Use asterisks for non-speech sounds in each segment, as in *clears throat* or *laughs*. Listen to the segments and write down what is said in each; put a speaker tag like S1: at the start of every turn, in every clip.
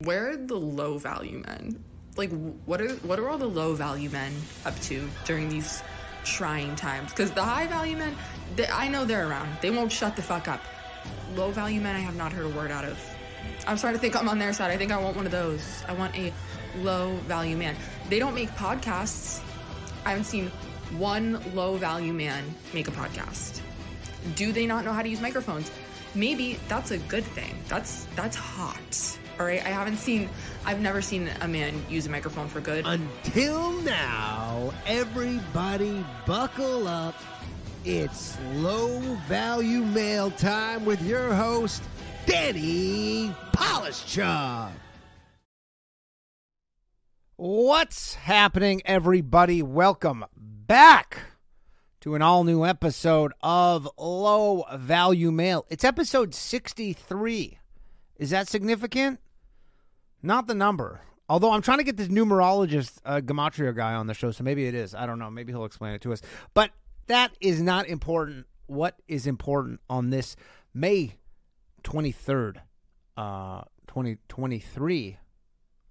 S1: Where are the low value men? Like, what are what are all the low value men up to during these trying times? Because the high value men, they, I know they're around. They won't shut the fuck up. Low value men, I have not heard a word out of. I'm starting to think I'm on their side. I think I want one of those. I want a low value man. They don't make podcasts. I haven't seen one low value man make a podcast. Do they not know how to use microphones? Maybe that's a good thing. That's that's hot. All right, I haven't seen, I've never seen a man use a microphone for good.
S2: Until now, everybody buckle up. It's low value mail time with your host, Danny Polishchuk. What's happening, everybody? Welcome back to an all new episode of Low Value Mail. It's episode 63. Is that significant? Not the number. Although I'm trying to get this numerologist uh, Gematria guy on the show, so maybe it is. I don't know. Maybe he'll explain it to us. But that is not important. What is important on this May 23rd, uh, 2023?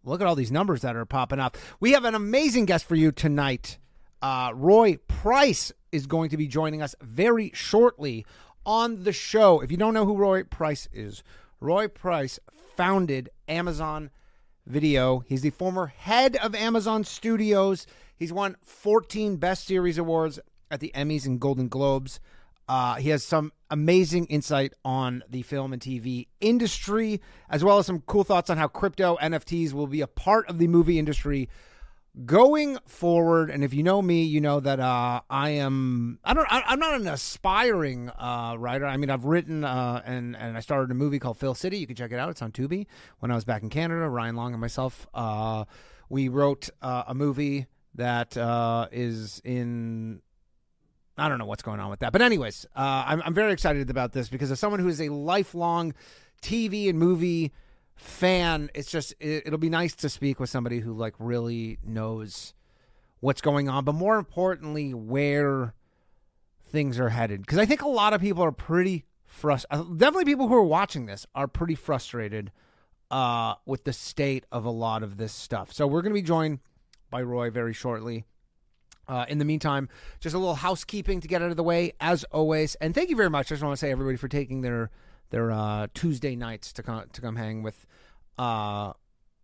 S2: Look at all these numbers that are popping up. We have an amazing guest for you tonight. Uh, Roy Price is going to be joining us very shortly on the show. If you don't know who Roy Price is, Roy Price founded Amazon Video. He's the former head of Amazon Studios. He's won 14 Best Series awards at the Emmys and Golden Globes. Uh, he has some amazing insight on the film and TV industry, as well as some cool thoughts on how crypto NFTs will be a part of the movie industry going forward and if you know me you know that uh, i am i don't I, am not an aspiring uh, writer. I mean i've written uh, and and i started a movie called Filth City. You can check it out. It's on tubi when i was back in canada ryan long and myself. Uh, we wrote uh, a movie that uh, is in i don't know what's going on with that. But anyways I'm, I'm very excited about this because as someone who is a lifelong tv and movie fan, it's just it, will be nice to speak with somebody who like really knows what's going on, but more importantly, where things are headed. Because I think a lot of people are pretty frustrated. Uh, definitely, people who are watching this are pretty frustrated uh, with the state of a lot of this stuff. So we're going to be joined by Roy very shortly. Uh, in the meantime, just a little housekeeping to get out of the way, as always. And thank you very much. I just want to say everybody for taking their their uh, Tuesday nights to come to come hang with uh,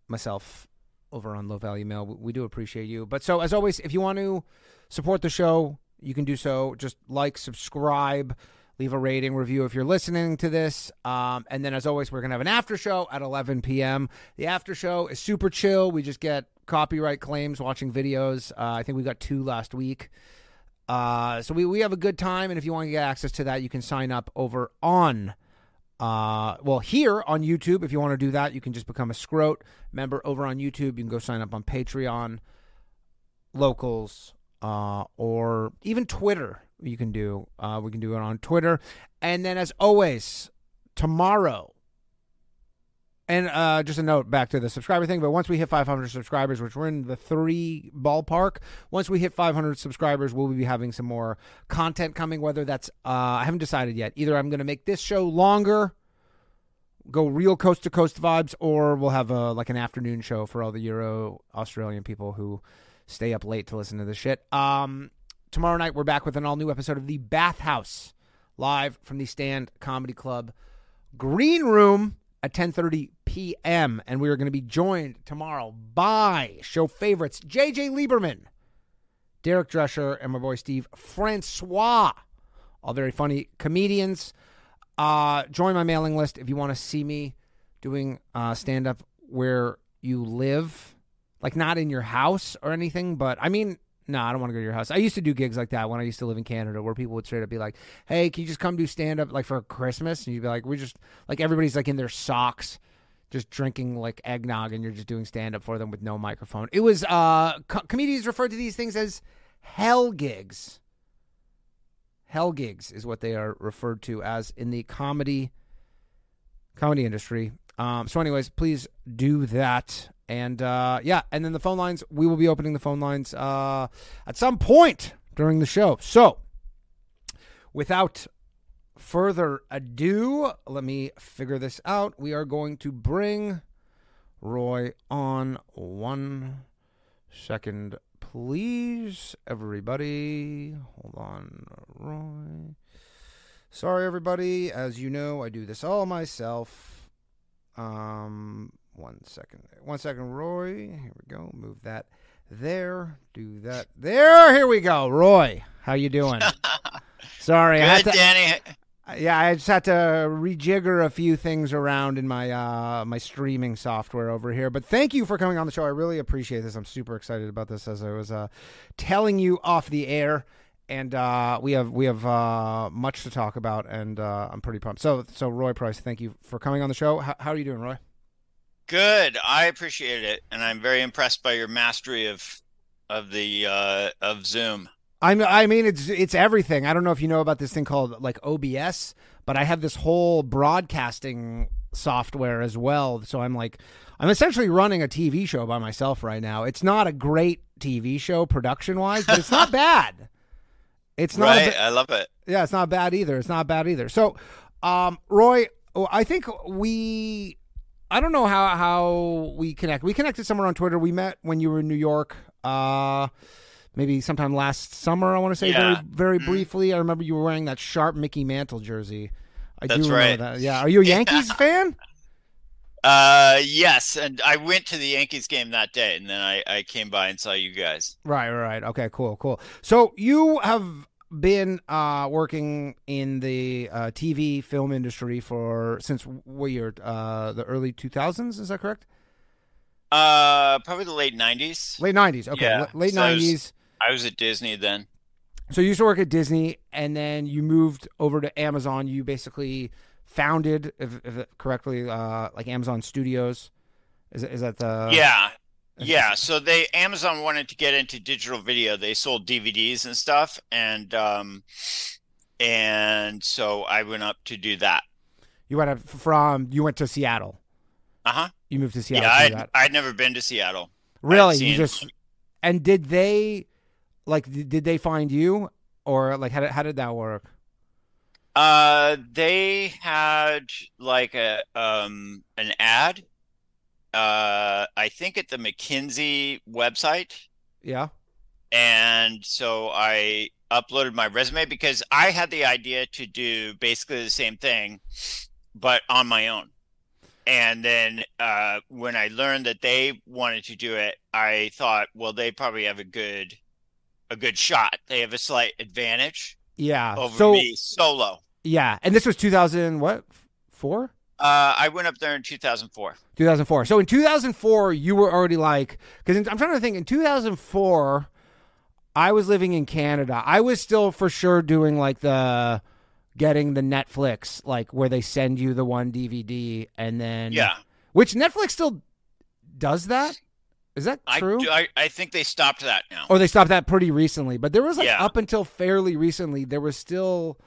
S2: myself over on Low Value Mail. We do appreciate you. But so as always, if you want to support the show, you can do so. Just like, subscribe, leave a rating, review if you're listening to this. Um, and then as always, we're gonna have an after show at 11 p.m. The after show is super chill. We just get copyright claims watching videos. Uh, I think we got two last week. Uh, so we, we have a good time, and if you want to get access to that, you can sign up over on uh, well, here on YouTube, if you want to do that, you can just become a Scrote member over on YouTube. You can go sign up on Patreon, locals, uh, or even Twitter. You can do. Uh, we can do it on Twitter, and then as always, tomorrow and uh, just a note back to the subscriber thing, but once we hit 500 subscribers, which we're in the three ballpark, once we hit 500 subscribers, we'll be having some more content coming. Whether that's, uh, I haven't decided yet. Either I'm going to make this show longer, go real coast to coast vibes, or we'll have a, like an afternoon show for all the Euro Australian people who stay up late to listen to this shit. Um, tomorrow night, we're back with an all new episode of The Bathhouse, live from the Stand Comedy Club Green Room at 10:30 p.m. and we are going to be joined tomorrow by show favorites JJ Lieberman, Derek Drescher, and my boy Steve Francois. All very funny comedians. Uh, join my mailing list if you want to see me doing uh, stand up where you live, like not in your house or anything, but I mean no, I don't want to go to your house. I used to do gigs like that when I used to live in Canada where people would straight up be like, hey, can you just come do stand up like for Christmas? And you'd be like, we're just like everybody's like in their socks, just drinking like eggnog and you're just doing stand up for them with no microphone. It was, uh, co- comedians refer to these things as hell gigs. Hell gigs is what they are referred to as in the comedy comedy industry. Um, so, anyways, please do that. And uh, yeah, and then the phone lines, we will be opening the phone lines uh, at some point during the show. So, without further ado, let me figure this out. We are going to bring Roy on one second, please, everybody. Hold on, Roy. Sorry, everybody. As you know, I do this all myself. Um, one second. One second, Roy. Here we go. Move that there. Do that there. Here we go. Roy, how you doing? *laughs* Sorry, I had
S3: Good,
S2: to,
S3: Danny.
S2: yeah, I just had to rejigger a few things around in my uh, my streaming software over here. But thank you for coming on the show. I really appreciate this. I'm super excited about this, as I was uh, telling you off the air. And uh, we have we have uh, much to talk about, and uh, I'm pretty pumped. So so Roy Price, thank you for coming on the show. How, how are you doing, Roy?
S3: Good. I appreciate it, and I'm very impressed by your mastery of of the uh, of Zoom.
S2: I'm, I mean, it's it's everything. I don't know if you know about this thing called like OBS, but I have this whole broadcasting software as well. So I'm like, I'm essentially running a TV show by myself right now. It's not a great TV show production wise, but it's not *laughs* bad. It's not.
S3: right.
S2: ba-
S3: I love it.
S2: yeah, it's not bad either. It's not bad either. So, um, Roy, oh, I think we. I don't know how how we connect. We connected somewhere on Twitter. We met when you were in New York. Uh maybe sometime last summer. I want to say
S3: Yeah.
S2: very very
S3: Mhm.
S2: briefly. I remember you were wearing that sharp Mickey Mantle jersey. I
S3: That's
S2: do
S3: right.
S2: remember that. Yeah. Are you a Yankees fan?
S3: Uh, yes, and I went to the Yankees game that day, and then I I came by and saw you guys.
S2: Right, right. Okay, cool, cool. So you have been uh, working in the uh, TV film industry for since what year? Uh, the early two thousands. Is that correct?
S3: Uh, probably the late '90s.
S2: Late nineties. Okay,
S3: Yeah,
S2: l- late
S3: so I was-
S2: nineties.
S3: I was at Disney then.
S2: So you used to work at Disney, and then you moved over to Amazon. You basically founded, if, if correctly, uh, like Amazon Studios. Is is that the
S3: yeah, yeah. *laughs* So they Amazon wanted to get into digital video. They sold DVDs and stuff, and um, and so I went up to do that.
S2: You went up from you went to Seattle.
S3: Uh huh.
S2: You moved to Seattle.
S3: Yeah,
S2: to
S3: I'd. I'd never been to Seattle.
S2: Really? You just and did they like did they find you or like how did, how did that work?
S3: Uh, they had like a um an ad. Uh, I think at the McKinsey website,
S2: Yeah.
S3: and so I uploaded my resume because I had the idea to do basically the same thing, but on my own. And then uh, when I learned that they wanted to do it, I thought, well, they probably have a good a good shot. They have a slight advantage
S2: Yeah.
S3: over
S2: so
S3: me solo.
S2: yeah, and this was 2000 what? 4?
S3: Uh, I went up there in 2004.
S2: 2004. So in 2004 you were already like cuz I'm trying to think in 2004 I was living in Canada. I was still for sure doing like the getting the Netflix like where they send you the one DVD and then
S3: Yeah,
S2: which Netflix still does that? Is that
S3: I,
S2: true?
S3: do- I I think they stopped that now.
S2: Or they stopped that pretty recently. But there was like
S3: Yeah.
S2: up until fairly recently, there was still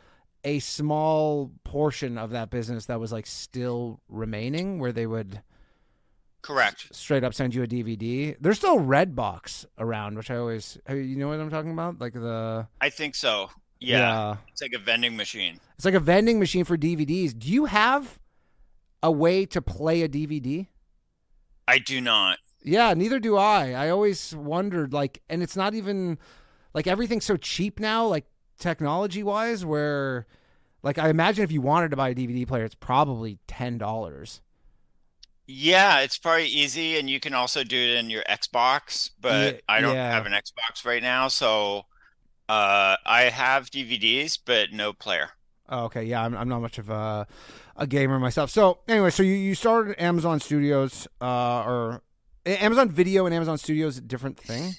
S2: a small portion of that business that was like still remaining where they would
S3: Correct.
S2: straight up send you a DVD. There's still Redbox around, which I always you know what I'm talking about? Like the
S3: I think so. Yeah, it's like a vending machine.
S2: It's like a vending machine for DVDs. Do you have a way to play a DVD?
S3: I do not.
S2: Yeah, neither do I. I always wondered like and it's not even like everything's so cheap now like technology wise where like I imagine if you wanted to buy a DVD player it's probably $10.
S3: Yeah, it's probably easy, and you can also do it in your Xbox, but
S2: Yeah,
S3: I don't
S2: yeah.
S3: have an Xbox right now, so uh, I have DVDs, but no player.
S2: Oh, okay, yeah, I'm, I'm not much of a a gamer myself. So anyway, so you, you started Amazon Studios uh or Amazon Video and Amazon Studios a different thing?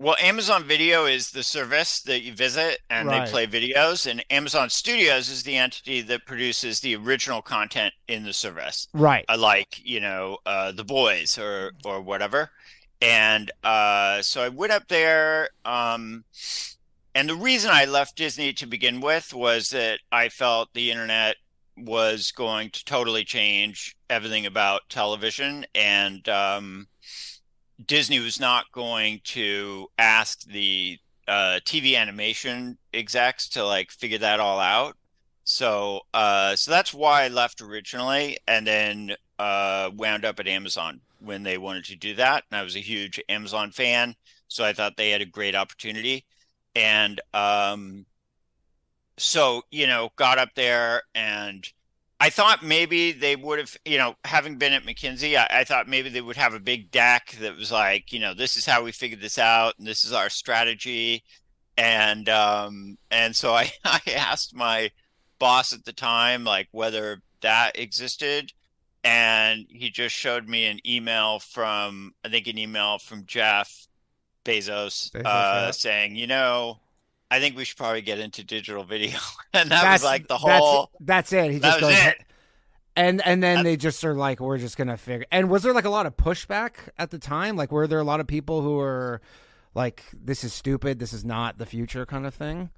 S3: Well, Amazon Video is the service that you visit and
S2: Right.
S3: they play videos, and Amazon Studios is the entity that produces the original content in the service.
S2: Right.
S3: uh, like you know uh, the boys or or whatever and uh, so i went up there um, and the reason i left disney to begin with was that i felt the internet was going to totally change everything about television and um, disney was not going to ask the uh, tv animation execs to like figure that all out so uh so that's why I left originally and then uh, wound up at Amazon when they wanted to do that, and I was a huge Amazon fan, so I thought they had a great opportunity, and um, so you know, got up there and. I thought maybe they would have, you know, having been at McKinsey, I, I, thought maybe they would have a big deck that was like, you know, this is how we figured this out, and this is our strategy, and um, and so I, *laughs* I asked my boss at the time like whether that existed, and he just showed me an email from I think an email from Jeff Bezos, Bezos uh, yeah. saying, you know, I think we should probably get into digital video. *laughs* and that that's, was like the whole
S2: That's, that's it. He just goes it. And and then they just are like, we're just gonna figure and was there like a lot of pushback at the time? Like were there a lot of people who were like, This is stupid, this is not the future kind of thing?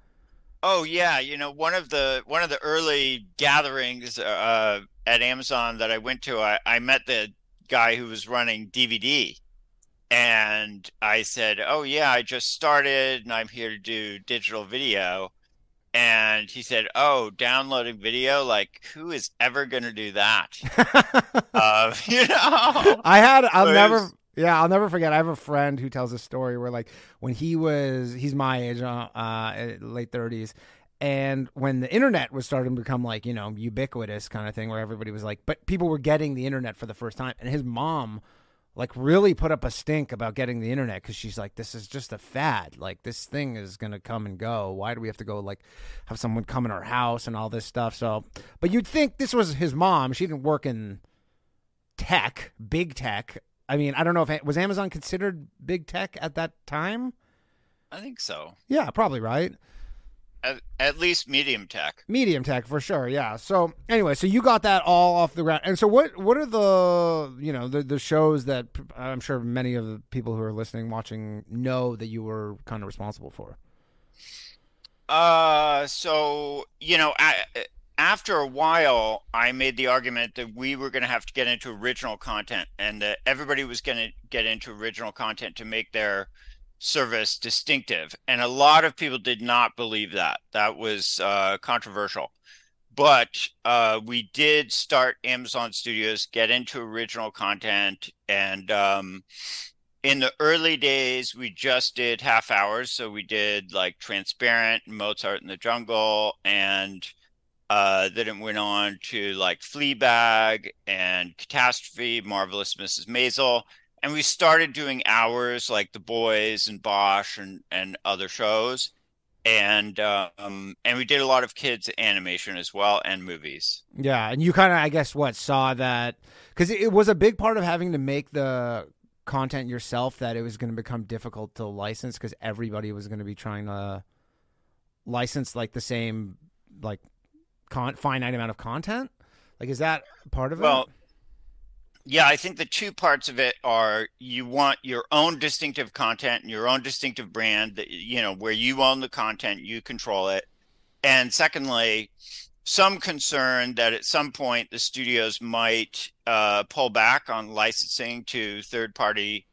S3: Oh yeah, you know, one of the one of the early gatherings uh, at Amazon that I went to, I, I met the guy who was running DVD and I said, "Oh yeah, I just started, and I'm here to do digital video." And he said, "Oh, downloading video? Like, who is ever going to do that?" uh, *laughs* *laughs* you know,
S2: I had. I'll never. Yeah, I'll never forget. I have a friend who tells a story where, like, when he was, he's my age, uh, uh late thirties, and when the internet was starting to become like you know ubiquitous kind of thing, where everybody was like, but people were getting the internet for the first time, and his mom like really put up a stink about getting the internet because she's like this is just a fad. Like this thing is gonna come and go. Why do we have to go like have someone come in our house and all this stuff? So but you'd think this was his mom. She didn't work in tech big tech. I mean i don't know if was amazon considered big tech at that time?
S3: I think so.
S2: Yeah probably right
S3: at, at, least medium tech.
S2: Medium tech for sure, yeah. So anyway, so you got that all off the ground, and so what? What are the you know the the shows that I'm sure many of the people who are listening, watching know that you were kind of responsible for?
S3: Uh, so you know, I, after a while, I made the argument that we were going to have to get into original content, and that everybody was going to get into original content to make their service distinctive. And a lot of people did not believe that. That was uh, controversial. But uh, we did start Amazon Studios, get into original content. And um, in the early days, we just did half hours. So we did like Transparent, Mozart in the Jungle, and uh, then it went on to like Fleabag and Catastrophe, Marvelous Mrs. Maisel and we started doing hours like the boys and bosch and and other shows. And um and we did a lot of kids animation as well and movies.
S2: Yeah and you kind of i guess what saw that because it was a big part of having to make the content yourself that it was going to become difficult to license because everybody was going to be trying to license like the same like con- finite amount of content? Like is that part of
S3: well,
S2: it? Well
S3: yeah, I think the two parts of it are you want your own distinctive content and your own distinctive brand that you know where you own the content, you control it. And secondly, some concern that at some point the studios might uh, pull back on licensing to third party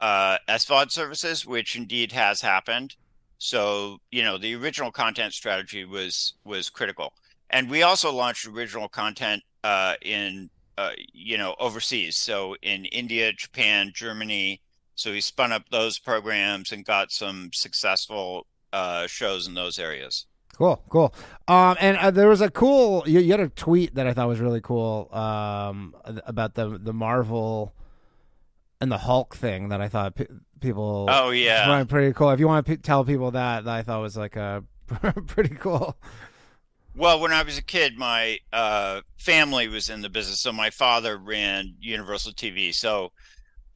S3: uh, SVOD services, which indeed has happened. So, you know, the original content strategy was was critical. And we also launched original content uh, in uh, you know, overseas. So in India, Japan, Germany. So he spun up those programs and got some successful uh, shows in those areas.
S2: Cool, cool. Um, and uh, there was a cool. You, you, had a tweet that I thought was really cool um, about the the Marvel and the Hulk thing that I thought pe- people.
S3: Oh yeah,
S2: pretty cool. If you want to p- tell people that, that I thought was like a *laughs* pretty cool.
S3: Well, when I was a kid, my uh, family was in the business. So my father ran Universal TV. So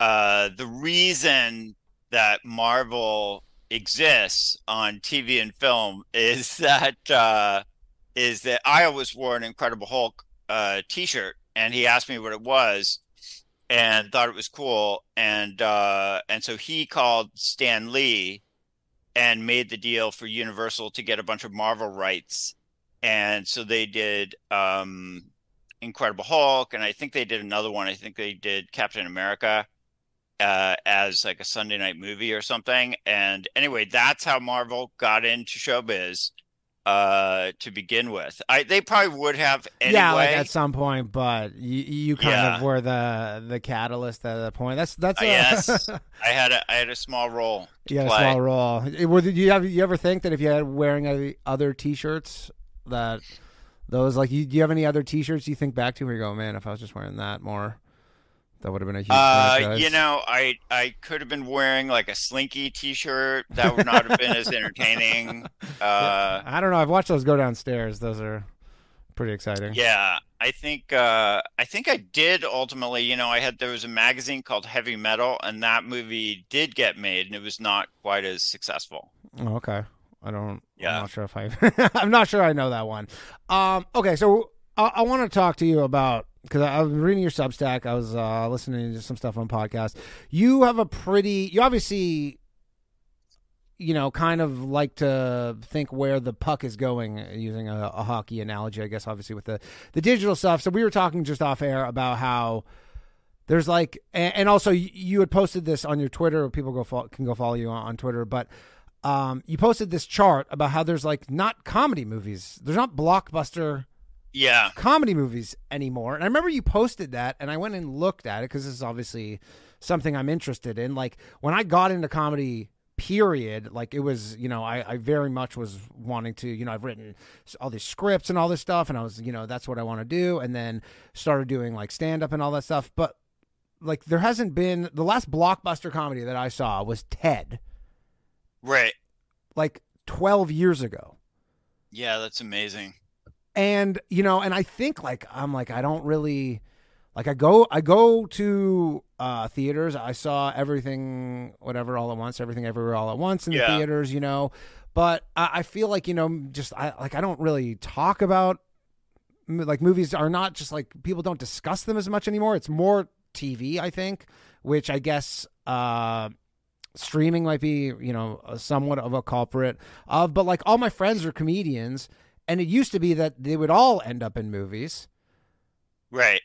S3: uh, the reason that Marvel exists on TV and film *laughs* is that uh, is that I always wore an Incredible Hulk uh, T-shirt, and he asked me what it was, and thought it was cool, and uh, and so he called Stan Lee and made the deal for Universal to get a bunch of Marvel rights and so they did um, Incredible Hulk, and I think they did another one. I think they did Captain America uh, as like a Sunday night movie or something. And anyway, that's how Marvel got into showbiz. uh to begin with. I they probably would have anyway.
S2: Yeah, like at some point, but you you kind
S3: Yeah.
S2: of were the the catalyst at that point. That's that's
S3: Uh,
S2: a,
S3: yes, *laughs* I had a I had a small role.
S2: You had a small role. Were did you have you ever think that if you had wearing other T-shirts that those like you do you have any other T-shirts you think back to where you go, man, if I was just wearing that more, that would have been a huge.
S3: Uh, you know, I I could have been wearing like a Slinky T-shirt. That would not have been as entertaining. *laughs* Uh,
S2: I don't know. I've watched those go downstairs. Those are pretty exciting.
S3: yeah, I think uh, I think I did ultimately. You know, I had there was a magazine called Heavy Metal, and that movie did get made, and it was not quite as successful.
S2: Oh, okay. I don't.
S3: Yeah.
S2: I'm not sure if I. *laughs* I'm not sure I know that one. Um. Okay. So I, I want to talk to you about because I, I was reading your Substack. I was uh, listening to some stuff on podcast. You have a pretty. You obviously. You know, kind of like to think where the puck is going, uh, using a, a hockey analogy, I guess. Obviously, with the the digital stuff. So we were talking just off air about how there's like, and, and also you, you had posted this on your Twitter. People go can go follow you on, on Twitter, but um, you posted this chart about how there's like not comedy movies. There's not blockbuster
S3: Yeah,
S2: comedy movies anymore. And I remember you posted that, and I went and looked at it because this is obviously something I'm interested in. Like when I got into comedy, period, like it was, you know, I, I very much was wanting to, you know, I've written all these scripts and all this stuff, and I was, you know, that's what I want to do. And then started doing like stand up and all that stuff. But like there hasn't been the last blockbuster comedy that I saw was Ted,
S3: right.
S2: like 12 years ago.
S3: Yeah, that's amazing.
S2: and you know and i think like i'm like i don't really like i go i go to uh theaters i saw everything whatever all at once everything everywhere all at once in the theaters you know but I, I feel like you know just i like i don't really talk about like movies are not just like people don't discuss them as much anymore it's more tv i think which i guess uh streaming might be you know somewhat of a culprit of but like all my friends are comedians and it used to be that they would all end up in movies.
S3: Right.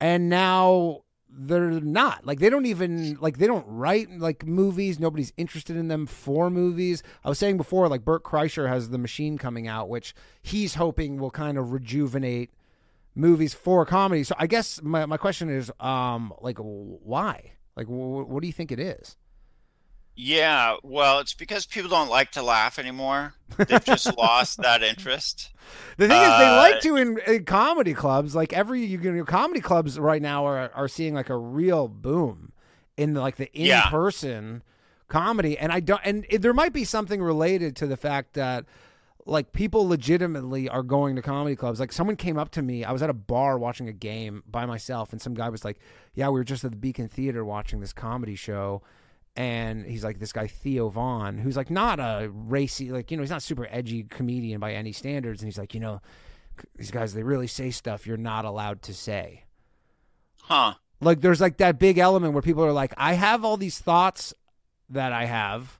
S2: and now they're not. Like they don't even like they don't write like movies. Nobody's interested in them for movies. I was saying before like burt kreischer has the machine coming out which he's hoping will kind of rejuvenate movies for comedy. So i guess my, my question is um like why? Like wh- what do you think it is
S3: Yeah, well, it's because people don't like to laugh anymore. They've just *laughs* lost that interest.
S2: The thing is, they
S3: Uh,
S2: like to in, in comedy clubs. Like every you know, comedy clubs right now are are seeing like a real boom in the, like the in
S3: Yeah.
S2: person comedy, and I don't. And it, there might be something related to the fact that like people legitimately are going to comedy clubs. Like someone came up to me. I was at a bar watching a game by myself, and some guy was like, "Yeah, we were just at the Beacon Theater watching this comedy show." And he's like this guy Theo Von, who's like not a racy, like you know, he's not super edgy comedian by any standards, and he's like, you know, these guys they really say stuff you're not allowed to say.
S3: Huh.
S2: Like there's like that big element where people are like, I have all these thoughts that I have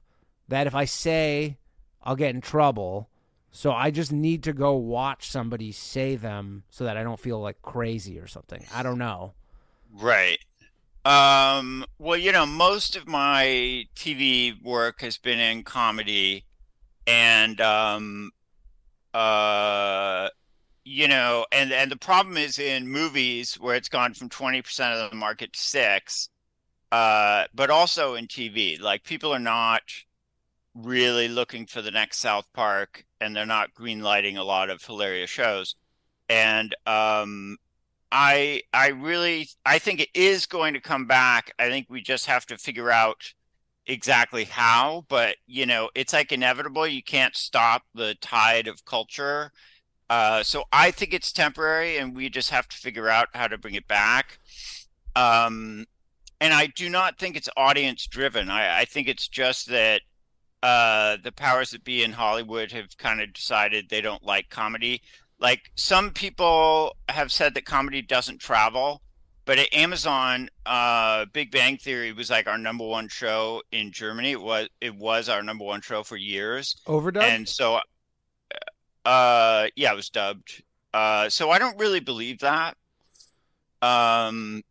S2: that if I say, I'll get in trouble. So I just need to go watch somebody say them so that I don't feel like crazy or something. I don't know.
S3: Right. Um, well, you know, most of my TV work has been in comedy and um uh you know, and and the problem is in movies where it's gone from 20% of the market to 6 uh but also in TV. Like people are not really looking for the next South Park and they're not greenlighting a lot of hilarious shows. And um I I really I think it is going to come back. I think we just have to figure out exactly how, but you know, it's like inevitable. You can't stop the tide of culture. Uh, so I think it's temporary, and we just have to figure out how to bring it back. Um, and I do not think it's audience driven. I, I think it's just that uh, the powers that be in Hollywood have kind of decided they don't like comedy like some people have said that comedy doesn't travel but at amazon uh big bang theory was like our number one show in germany. It was it was our number one show for years.
S2: Overdub?
S3: and so uh yeah it was dubbed. Uh so i don't really believe that. Um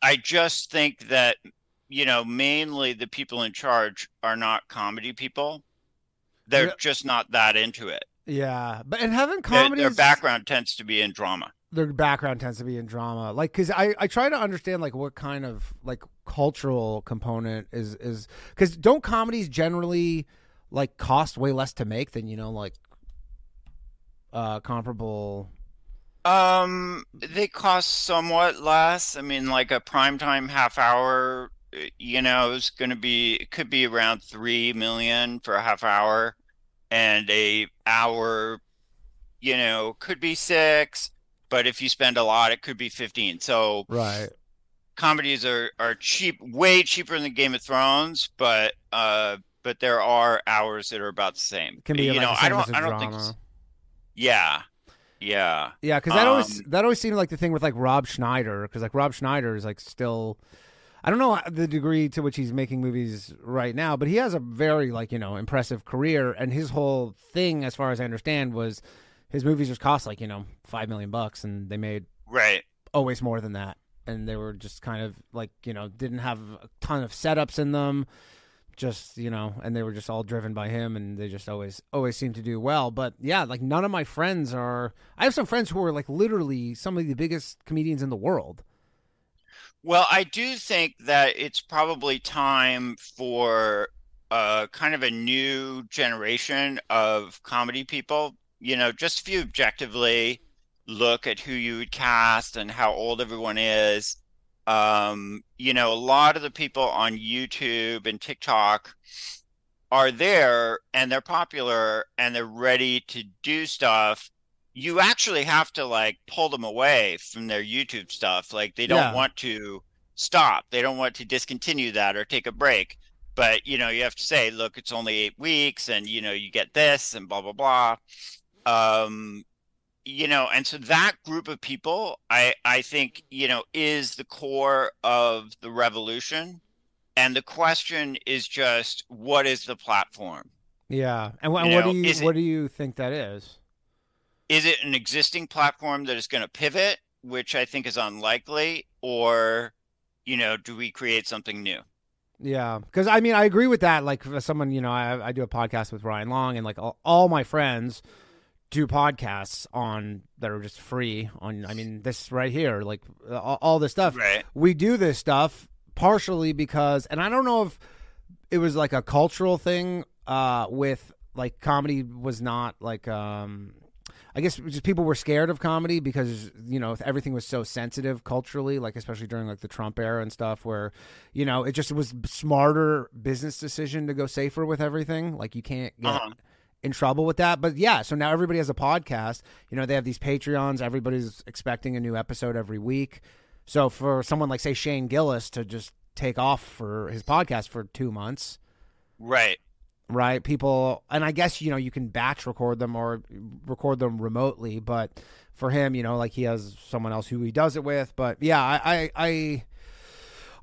S3: i just think that you know mainly the people in charge are not comedy people. They're
S2: Yeah.
S3: just not that into it
S2: Yeah, but and haven't
S3: Their,
S2: comedies
S3: their background tends to be in drama.
S2: their background tends to be in drama like because I, I try to understand like what kind of like cultural component is is because don't comedies generally like cost way less to make than you know like uh comparable
S3: Um, they cost somewhat less. I mean, like a primetime half hour, you know, is going to be it could be around three million for a half hour, and a hour, you know, could be six. But if you spend a lot, it could be 15. So
S2: right
S3: comedies are are cheap, way cheaper than Game of Thrones, but uh, but there are hours that are about the same.
S2: can be
S3: you
S2: like
S3: know, I don't, I don't think.
S2: drama.
S3: it's- Yeah, yeah.
S2: Yeah, because that always
S3: Um,
S2: that always seemed like the thing with like Rob Schneider, because like Rob Schneider is like still, I don't know the degree to which he's making movies right now, but he has a very like you know impressive career, and his whole thing, as far as I understand, was his movies just cost like you know five million bucks, and they made
S3: Right.
S2: always more than that, and they were just kind of like you know didn't have a ton of setups in them. Just you know, and they were just all driven by him, and they just always always seem to do well. But yeah, like none of my friends are. I have some friends who are like literally some of the biggest comedians in the world.
S3: Well, I do think that it's probably time for uh, kind of a new generation of comedy people. You know, just if you objectively look at who you would cast and how old everyone is, um, you know, a lot of the people on YouTube and TikTok are there and they're popular and they're ready to do stuff you actually have to like pull them away from their YouTube stuff. Like they don't
S2: Yeah.
S3: want to stop. They don't want to discontinue that or take a break. But you know, you have to say, look, it's only eight weeks, and you know, you get this, and blah blah blah. Um, you know, and so that group of people, I I think, you know, is the core of the revolution. And the question is just, what is the platform?
S2: Yeah, and, and what
S3: know,
S2: do you
S3: is it-
S2: what do you think that is?
S3: Is it an existing platform that is going to pivot, which I think is unlikely, or you know, do we create something new?
S2: Yeah, because I mean, I agree with that. Like, for someone, you know, I, I do a podcast with Ryan Long, and like all, all my friends do podcasts on that are just free. On, I mean, this right here, like all, all this stuff.
S3: Right.
S2: We do this stuff partially because, and I don't know if it was like a cultural thing uh, with like comedy was not like um I guess just people were scared of comedy because you know everything was so sensitive culturally, like especially during like the Trump era and stuff, where you know it just was smarter business decision to go safer with everything. Like you can't get
S3: Uh-huh.
S2: in trouble with that. But yeah, so now everybody has a podcast. You know they have these Patreons. Everybody's expecting a new episode every week. So for someone like say Shane Gillis to just take off for his podcast for two months,
S3: Right.
S2: Right? People, and I guess you know you can batch record them or record them remotely, but for him, you know, like he has someone else who he does it with. But yeah, I, I,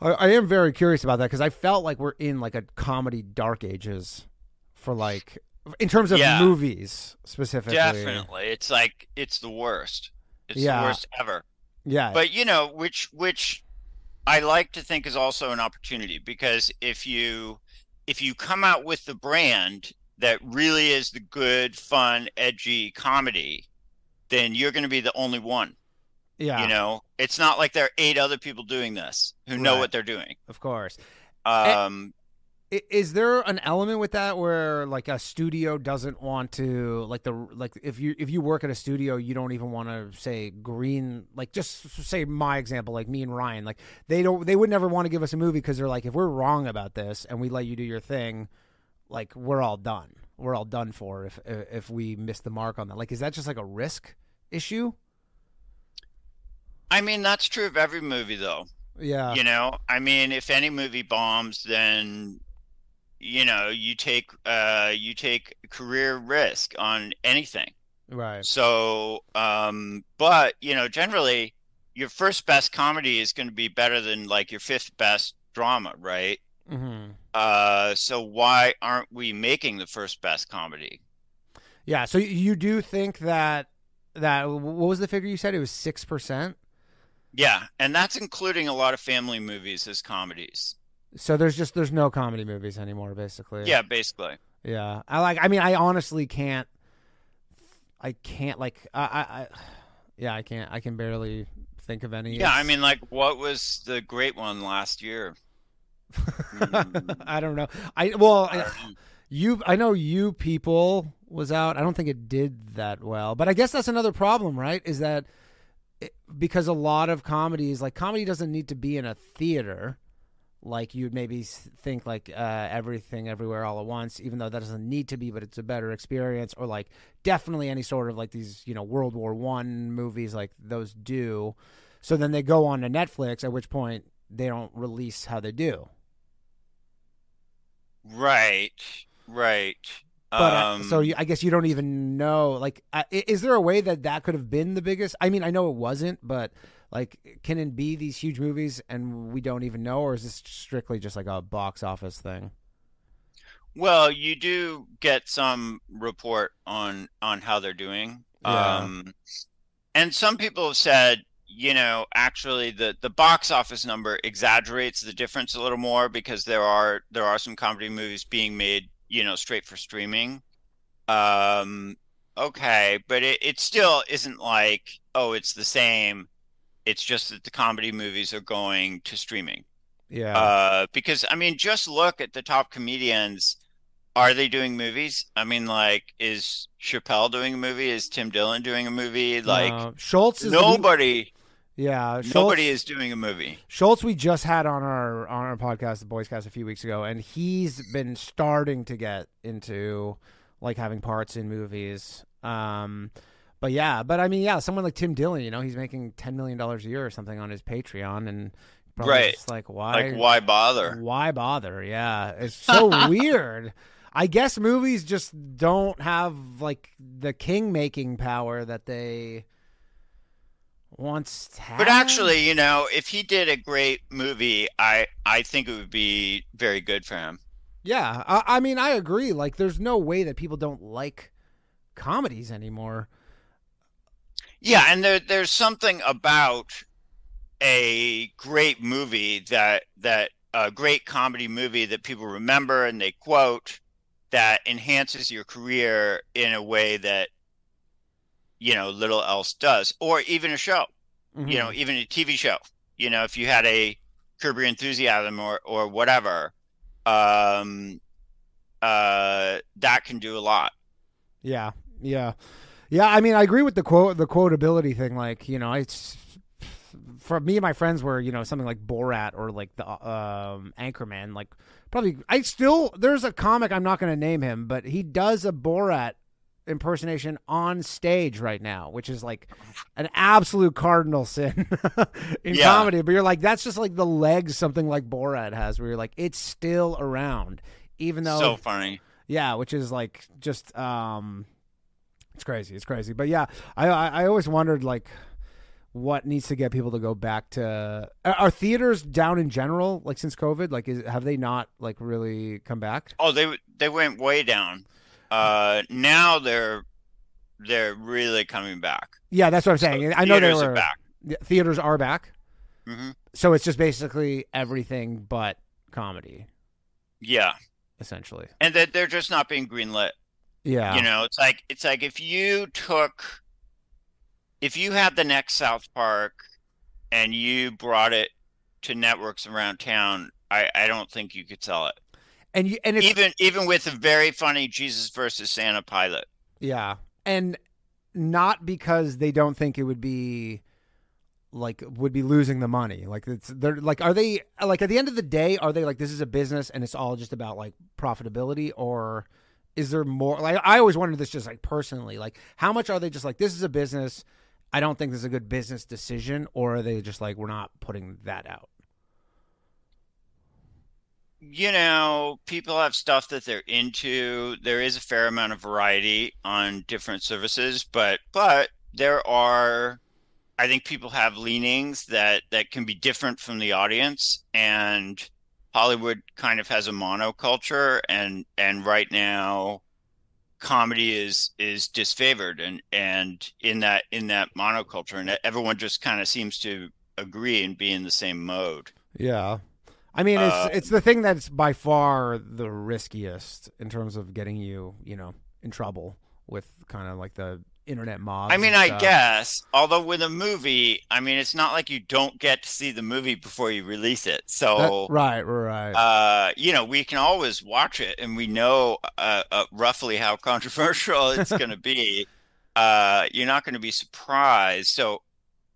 S2: I, I, am very curious about that because I felt like we're in like a comedy dark ages for like in terms of
S3: Yeah.
S2: movies specifically.
S3: Definitely. It's like it's the worst. It's
S2: Yeah.
S3: the worst ever.
S2: Yeah,
S3: But you know, which which I like to think is also an opportunity because if you if you come out with the brand that really is the good, fun, edgy comedy, then you're going to be the only one.
S2: yeah,
S3: You know, it's not like there are eight other people doing this who know
S2: Right.
S3: what they're doing.
S2: of course.
S3: Um,
S2: Is there an element with that where like a studio doesn't want to like the like if you if you work at a studio you don't even want to say green like just say my example like me and Ryan like they don't they would never want to give us a movie because they're like if we're wrong about this and we let you do your thing like we're all done. We're all done for if if we miss the mark on that. Like is that just like a risk issue?
S3: I mean, that's true of every movie, though.
S2: yeah.
S3: You know, I mean, if any movie bombs, then you know you take uh you take career risk on anything.
S2: right
S3: So, um, but you know, generally, your first best comedy is going to be better than like your fifth best drama, right?
S2: mm-hmm.
S3: Uh, so why aren't we making the first best comedy?
S2: yeah so you do think that that what was the figure you said it was six percent
S3: Yeah, and that's including a lot of family movies as comedies.
S2: So there's just there's no comedy movies anymore, basically.
S3: Yeah, basically.
S2: yeah. I like. I mean, I honestly can't I can't like I, I, I yeah I can't I can barely think of any.
S3: Yeah, I mean, like, what was the great one last year? *laughs*
S2: I don't know. I well
S3: I *sighs*
S2: you I know you people was out. I don't think it did that well, but I guess that's another problem, right? Is that it, because a lot of comedies like comedy doesn't need to be in a theater like you'd maybe think like uh, everything everywhere all at once even though that doesn't need to be but it's a better experience or like definitely any sort of like these you know world war one movies like those do. So then they go on to netflix at which point they don't release how they do.
S3: Right, right.
S2: but uh,
S3: um,
S2: so you, i guess you don't even know like uh, is there a way that that could have been the biggest? I mean i know it wasn't but like can it be these huge movies and we don't even know or is this strictly just like a box office thing
S3: Well, you do get some report on on how they're doing.
S2: Yeah.
S3: Um, and some people have said, you know, actually the the box office number exaggerates the difference a little more because there are there are some comedy movies being made, you know, straight for streaming. Um, okay, but it, it still isn't like, oh, it's the same. It's just that the comedy movies are going to streaming.
S2: yeah
S3: Uh, because I mean, just look at the top comedians. Are they doing movies? I mean, like, is Chappelle doing a movie? Is Tim Dillon doing a movie? Like,
S2: Uh, Schulz is the-
S3: nobody,
S2: yeah, Schulz,
S3: nobody is doing a movie.
S2: Schulz. We just had on our on our podcast, the Boys Cast, a few weeks ago, and he's been starting to get into like having parts in movies. Um, but yeah, but I mean, yeah, someone like Tim Dillon, you know, he's making ten million dollars a year or something on his Patreon, and probably
S3: Right.
S2: like why,
S3: Like, why bother?
S2: Why bother? Yeah, it's so *laughs* weird. I guess movies just don't have like the king making power that they once had.
S3: But actually, you know, if he did a great movie, I I think it would be very good for him.
S2: yeah, I, I mean, I agree. Like, there's no way that people don't like comedies anymore.
S3: Yeah, and there there's something about a great movie that that a great comedy movie that people remember and they quote that enhances your career in a way that you know little else does or even a show
S2: Mhm.
S3: you know even a tv show you know if you had a curb your enthusiasm or or whatever um uh that can do a lot
S2: Yeah, yeah, yeah. I mean, I agree with the quote, the quotability thing. Like, you know, it's for me and my friends were, you know, something like Borat or like the um, Anchorman. Like, probably, I still there's a comic. I'm not going to name him, but he does a Borat impersonation on stage right now, which is like an absolute cardinal sin *laughs* in
S3: Yeah.
S2: comedy. But you're like, that's just like the legs something like Borat has, where you're like, it's still around, even though
S3: so funny
S2: yeah, which is like just um it's crazy. It's crazy. But yeah, I I, I always wondered like what needs to get people to go back to are, are theaters down in general like since COVID? Like is have they not like really come back?
S3: Oh, they they went way down. Uh, now they're they're really coming back.
S2: Yeah, that's what I'm saying. I know they were,
S3: back.
S2: Theaters are back.
S3: hmm
S2: So it's just basically everything but comedy
S3: Yeah,
S2: essentially.
S3: and that they're just not being greenlit.
S2: Yeah.
S3: You know, it's like it's like if you took, if you had the next South Park, and you brought it to networks around town, I I don't think you could sell it.
S2: and you and it's
S3: Even even with a very funny Jesus versus Santa pilot.
S2: Yeah. And not because they don't think it would be like would be losing the money. Like it's they're like are they like at the end of the day are they like this is a business and it's all just about like profitability or is there more like I always wondered this just like personally like how much are they just like this is a business I don't think this is a good business decision or are they just like we're not putting that out.
S3: you know, people have stuff that they're into. There is a fair amount of variety on different services, but but there are I think people have leanings that that can be different from the audience and Hollywood kind of has a monoculture and and right now comedy is is disfavored and and in that in that monoculture and everyone just kind of seems to agree and be in the same mode.
S2: Yeah. I mean, it's
S3: Uh,
S2: it's the thing that's by far the riskiest in terms of getting you, you know, in trouble with kind of like the internet mobs.
S3: I mean, I
S2: stuff.
S3: guess. Although with a movie, I mean, it's not like you don't get to see the movie before you release it.
S2: That-
S3: So,
S2: right, right.
S3: uh, you know, we can always watch it, and we know uh, uh, roughly how *laughs* controversial it's going to be. *laughs* Uh, you're not going to be surprised. So,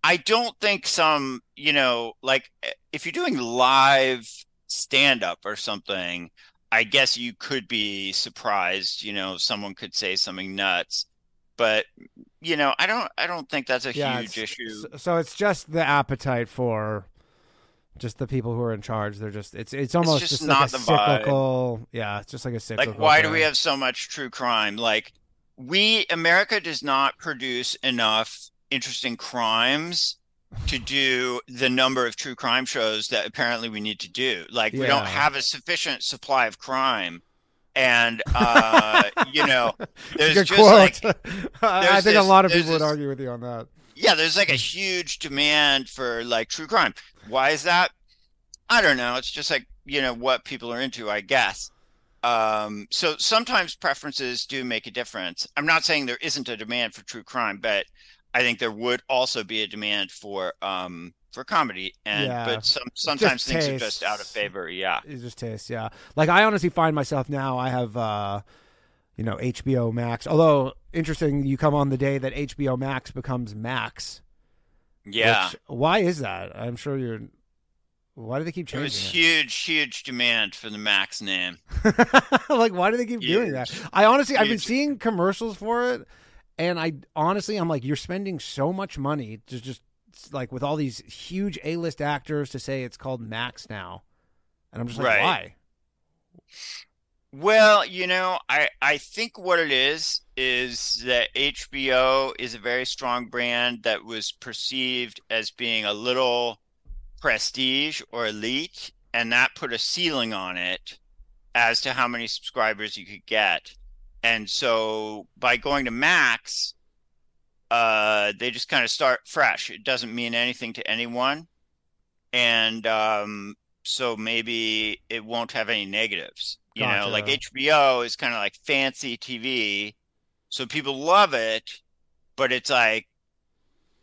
S3: I don't think some, you know, like eh, if you're doing live stand up or something, I guess you could be surprised, you know, someone could say something nuts. But, you know, I don't I don't think that's a
S2: yeah,
S3: huge issue.
S2: So, it's just the appetite for just the people who are in charge. They're just it's it's almost
S3: just
S2: just,
S3: not
S2: like a
S3: the vibe.
S2: cyclical. Yeah, it's just like a cyclical.
S3: Like, why do we have so much true crime? Like, we, America does not produce enough interesting crimes to do the number of true crime shows that apparently we need to do. Like, we don't have a sufficient supply of crime. And, uh, you know, *laughs* there's
S2: Good
S3: just
S2: quote.
S3: like, *laughs*
S2: I think a lot of people would argue with you on that.
S3: yeah, there's like a huge demand for like true crime. Why is that? I don't know. It's just like, you know, what people are into, I guess. Um, so sometimes preferences do make a difference. I'm not saying there isn't a demand for true crime, but I think there would also be a demand for um for comedy and
S2: Yeah.
S3: but some sometimes things are just out of favor. Yeah.
S2: It's just taste, yeah. Like I honestly find myself now. I have, uh you know, HBO Max. Although interesting, you come on the day that HBO Max becomes Max.
S3: Yeah.
S2: which- why is that? I'm sure you're. Why do they keep
S3: There was
S2: changing
S3: huge, huge demand for the Max name. *laughs*
S2: like, why do they keep doing that? I honestly, I've been seeing commercials for it, and I honestly, I'm like, you're spending so much money to just like with all these huge A-list actors to say it's called Max now, and I'm just like,
S3: Right.
S2: why?
S3: Well, you know, I I think what it is is that HBO is a very strong brand that was perceived as being a little prestige or elite, and that put a ceiling on it as to how many subscribers you could get. And so by going to Max, uh, they just kind of start fresh. It doesn't mean anything to anyone. And um, so maybe it won't have any negatives. You know, like HBO is kind of like fancy TV. So people love it, but it's like,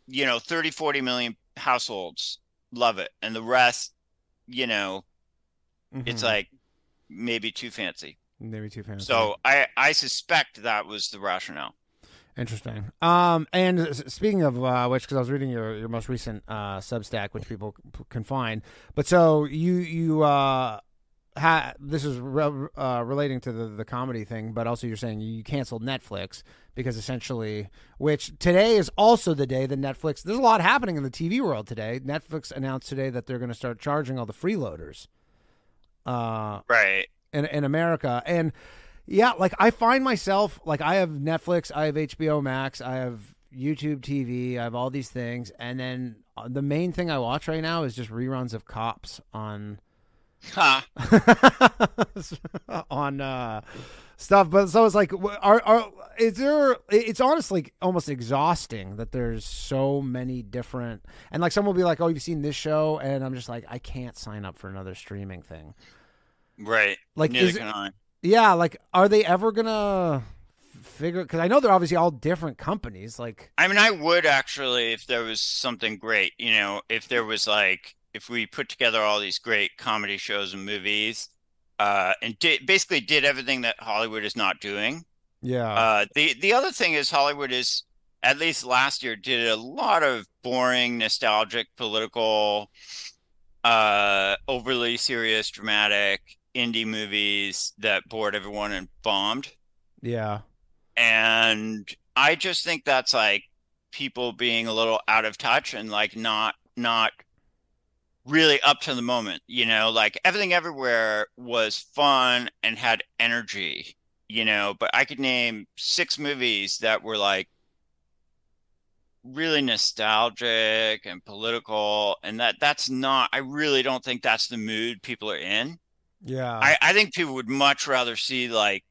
S3: you know, 30, 40 million households love it. And the rest, you know, it's
S2: Mhm.
S3: like maybe too fancy.
S2: maybe too fancy.
S3: So I, I suspect that was the rationale.
S2: Interesting. Um, and speaking of uh, which, because I was reading your, your most recent uh, Substack, which people c- can find. But so you you uh, ha- this is re- uh, relating to the the comedy thing, but also you're saying you canceled Netflix because essentially, which today is also the day that Netflix. There's a lot happening in the TV world today. Netflix announced today that they're going to start charging all the freeloaders. Uh,
S3: Right.
S2: in in America. And yeah, like I find myself like I have Netflix, I have HBO Max, I have YouTube TV, I have all these things, and then uh, the main thing I watch right now is just reruns of Cops on
S3: Ha. *laughs*
S2: on uh stuff but so it's like are are is there it's honestly almost exhausting that there's so many different and like someone will be like oh you've seen this show and i'm just like i can't sign up for another streaming thing
S3: Right.
S2: like
S3: Neither
S2: is
S3: can I.
S2: Yeah, like are they ever gonna figure? Because I know they're obviously all different companies. Like,
S3: I mean, I would actually, if there was something great, you know, if there was like, if we put together all these great comedy shows and movies, uh, and did basically did everything that Hollywood is not doing.
S2: yeah,
S3: Uh, the the other thing is Hollywood is, at least last year, did a lot of boring, nostalgic, political, uh, overly serious, dramatic indie movies that bored everyone and bombed.
S2: yeah,
S3: And I just think that's like people being a little out of touch and like not not really up to the moment, you know, like everything everywhere was fun and had energy, you know, but I could name six movies that were like really nostalgic and political and that that's not I really don't think that's the mood people are in.
S2: Yeah.
S3: I, I think people would much rather see like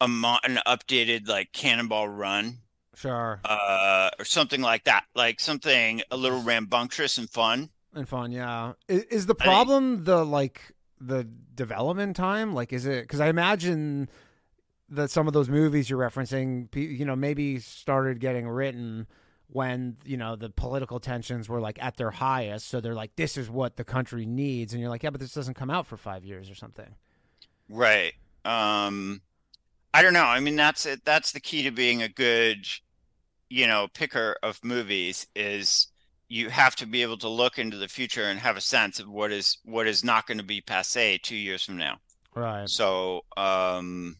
S3: a mo- an updated like Cannonball Run
S2: sure,
S3: uh or something like that like something a little rambunctious and fun
S2: and fun. Yeah, is, is the
S3: I think-
S2: problem the like the development time? Like, is it? Because I imagine that some of those movies you're referencing, you know, maybe started getting written when you know the political tensions were like at their highest. So they're like, this is what the country needs, and you're like, yeah, but this doesn't come out for five years or something.
S3: Right. Um, I don't know. I mean, that's it. That's the key to being a good, you know, picker of movies is you have to be able to look into the future and have a sense of what is what is not going to be passe two years from now.
S2: Right.
S3: So, um,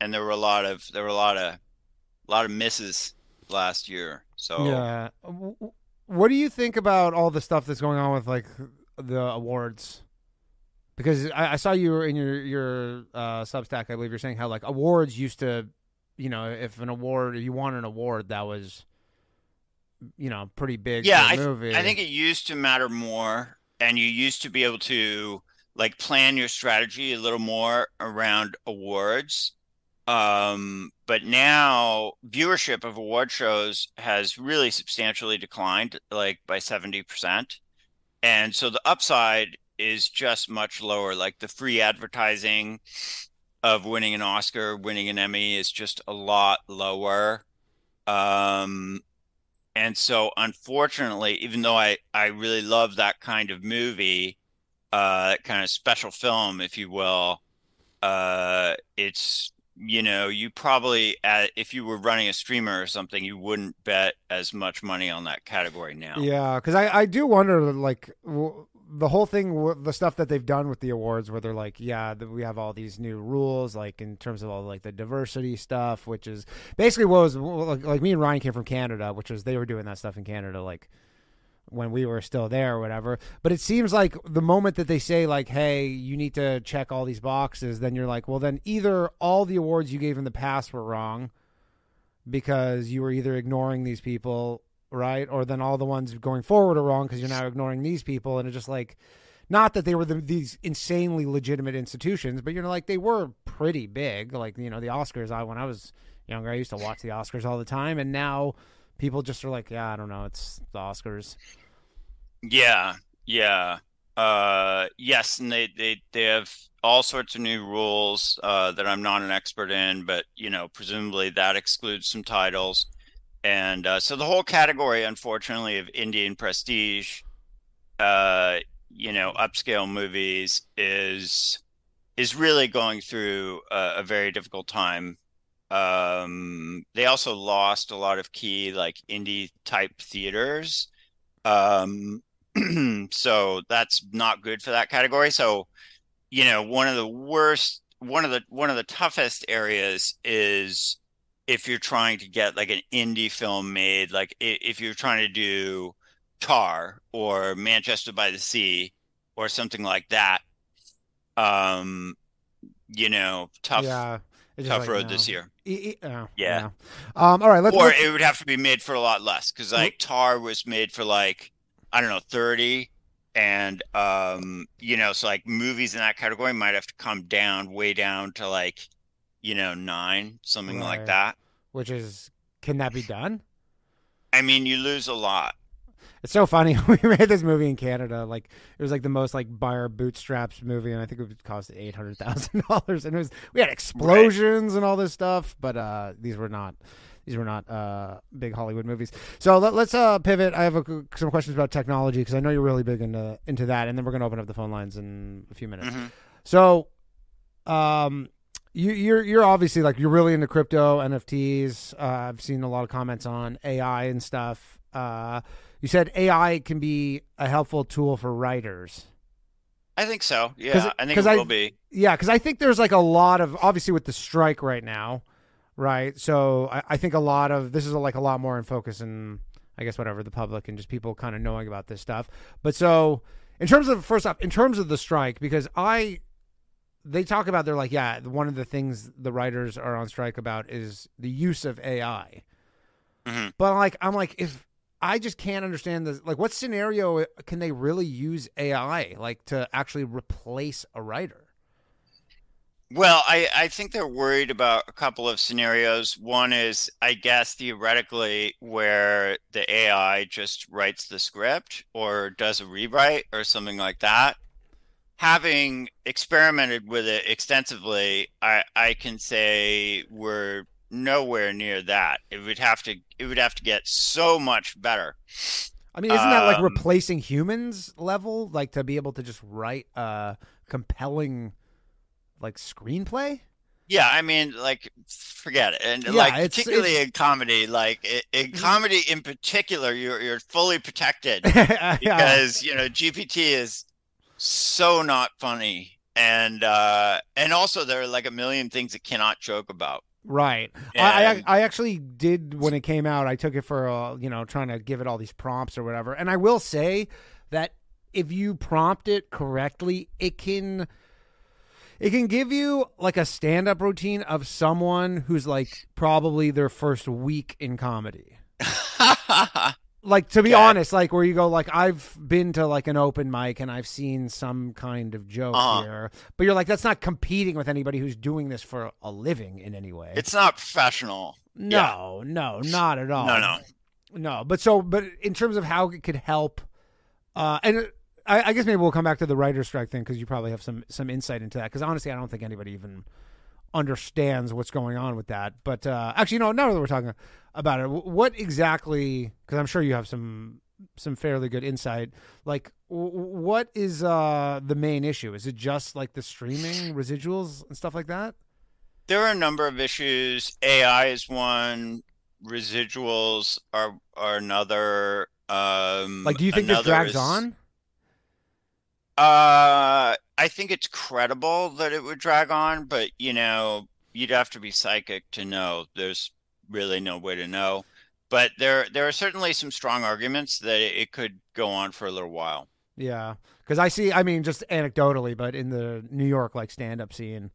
S3: and there were a lot of there were a lot of a lot of misses last year. So
S2: yeah, what do you think about all the stuff that's going on with like the awards? Because I, I saw you were in your your uh, Substack, I believe you're saying how like awards used to, you know, if an award, if you won an award, that was, you know, pretty big.
S3: Yeah, I,
S2: movie.
S3: I think it used to matter more, and you used to be able to like plan your strategy a little more around awards. Um, but now viewership of award shows has really substantially declined, like by 70%. And so the upside is just much lower. Like the free advertising of winning an Oscar, winning an Emmy is just a lot lower. Um, and so unfortunately, even though I, I really love that kind of movie, uh, kind of special film, if you will, uh, it's you know you probably uh, if you were running a streamer or something you wouldn't bet as much money on that category now.
S2: Yeah because I, I do wonder like w- the whole thing the stuff that they've done with the awards where they're like yeah we have all these new rules like in terms of all like the diversity stuff which is basically what was like, like me and ryan came from canada which was they were doing that stuff in canada like when we were still there or whatever. But it seems like the moment that they say like, "Hey, you need to check all these boxes," then you're like, "Well, then either all the awards you gave in the past were wrong because you were either ignoring these people, right, or then all the ones going forward are wrong because you're now ignoring these people." And it's just like, not that they were the, these insanely legitimate institutions, but you know, like they were pretty big. Like you know, the Oscars. I when I was younger, I used to watch the Oscars all the time, and now people just are like, yeah, I don't know, it's the Oscars.
S3: Yeah, yeah. Uh, yes, and they, they they have all sorts of new rules uh, that I'm not an expert in, but you know, presumably that excludes some titles, and uh, so the whole category, unfortunately, of Indian prestige, uh, you know, upscale movies is is really going through a, a very difficult time. Um, they also lost a lot of key like indie type theaters. Um, *clears throat* so that's not good for that category. So, you know, one of the worst, one of the one of the toughest areas is if you're trying to get like an indie film made, like if you're trying to do Tar or Manchester by the Sea or something like that. Um, you know, tough.
S2: Yeah.
S3: Tough
S2: like,
S3: road
S2: no.
S3: this year.
S2: E- e- oh,
S3: yeah.
S2: yeah. Um, all right. Let's.
S3: Or
S2: let's...
S3: it would have to be made for a lot less because like Tar was made for like I don't know, 30. And, um, you know, so like movies in that category might have to come down way down to like, you know, nine, something right. like that.
S2: Which is, can that be done?
S3: I mean, you lose a lot.
S2: It's so funny. *laughs* we made this movie in Canada. Like it was like the most like our bootstraps movie, and I think it would cost eight hundred thousand dollars. *laughs* And it was we had explosions right. and all this stuff, but uh, these were not these were not uh, big Hollywood movies. So let, us uh, pivot. I have a, some questions about technology because I know you're really big into into that, and then we're going to open up the phone lines in a few minutes. Mm-hmm. So, um, you, you're you're obviously like you're really into crypto, NFTs. Uh, I've seen a lot of comments on AI and stuff. Uh, you said AI can be a helpful tool for writers.
S3: I think so. Yeah, I think it will
S2: I,
S3: be.
S2: Yeah, because I think there's like a lot of obviously with the strike right now right? So I, I think a lot of this is like a lot more in focus and I guess whatever the public and just people kind of knowing about this stuff. But so in terms of first off, in terms of the strike, because I they talk about they're like yeah one of the things the writers are on strike about is the use of AI. Mm-hmm. But like I'm like if I just can't understand this. Like, what scenario uh, can they really use AI like to actually replace a writer?
S3: Well, I, I think they're worried about a couple of scenarios. One is, I guess, theoretically, where the AI just writes the script or does a rewrite or something like that. having experimented with it extensively, I I can say we're nowhere near that. It would have to it would have to get so much better.
S2: I mean, isn't that like
S3: Um,
S2: replacing humans level? Like to be able to just write a compelling like screenplay?
S3: Yeah, I mean, like, forget it, and
S2: Yeah,
S3: like
S2: it's-
S3: particularly
S2: it's-
S3: in comedy, like in comedy in particular, you're you're fully protected *laughs* because you know GPT is so not funny, and uh and also there are like a million things it cannot joke about.
S2: Right. I, I I actually did when it came out. I took it for uh, you know trying to give it all these prompts or whatever. And I will say that if you prompt it correctly, it can it can give you like a stand up routine of someone who's like probably their first week in comedy. *laughs* Like to be
S3: Okay.
S2: honest, like where you go, like I've been to like an open mic and I've seen some kind of joke
S3: Uh-huh.
S2: here, but you're like that's not competing with anybody who's doing this for a living in any way.
S3: it's not professional.
S2: No, no, not at all.
S3: No, no.
S2: no. But so, but in terms of how it could help, uh, and I, I guess maybe we'll come back to the writer's strike thing because you probably have some some insight into that. Because honestly, I don't think anybody even understands what's going on with that. But uh, actually, no, now that we're talking about it, what exactly? Because I'm sure you have some some fairly good insight. Like, w- what is uh, the main issue? Is it just like the streaming residuals and stuff like that?
S3: There are a number of issues. AI is one. Residuals are are another. Um,
S2: Like, do you think this drags
S3: is-
S2: on?
S3: Uh, I think it's credible that it would drag on, but you know, you'd have to be psychic to know. There's really no way to know. But there there are certainly some strong arguments that it, could go on for a little while.
S2: Yeah, because I see. I mean, just anecdotally, but in the New York like stand up scene,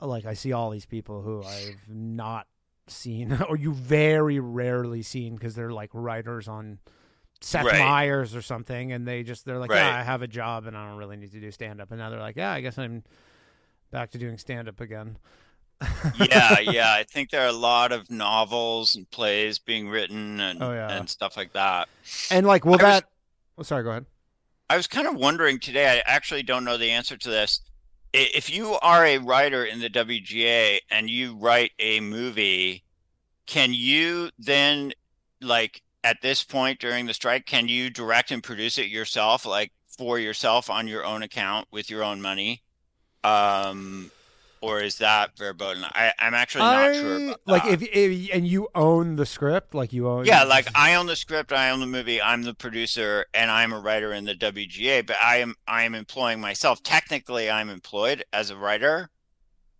S2: like I see all these people who I've not seen *laughs* or you very rarely seen because they're like writers on Seth
S3: Right.
S2: Meyers or something, and they just they're like,
S3: Right.
S2: yeah, I have a job and I don't really need to do stand up, and now they're like, yeah, I guess I'm back to doing stand up again.
S3: Yeah, *laughs* yeah. I think there are a lot of novels and plays being written and
S2: Oh, yeah.
S3: and stuff like that.
S2: and like, will
S3: I was-
S2: that? Oh, sorry, go ahead.
S3: I was kind of wondering today, I actually don't know the answer to this. If you are a writer in the WGA and you write a movie, can you then, like, at this point during the strike, can you direct and produce it yourself, like for yourself on your own account with your own money? Um, or is that verboten? I, I'm actually not sure
S2: I
S3: about
S2: like if, if and you own the script, like you own.
S3: Yeah, like I own the script, I own the movie, I'm the producer, and I'm a writer in the WGA. But I am I am employing myself. Technically, I'm employed as a writer,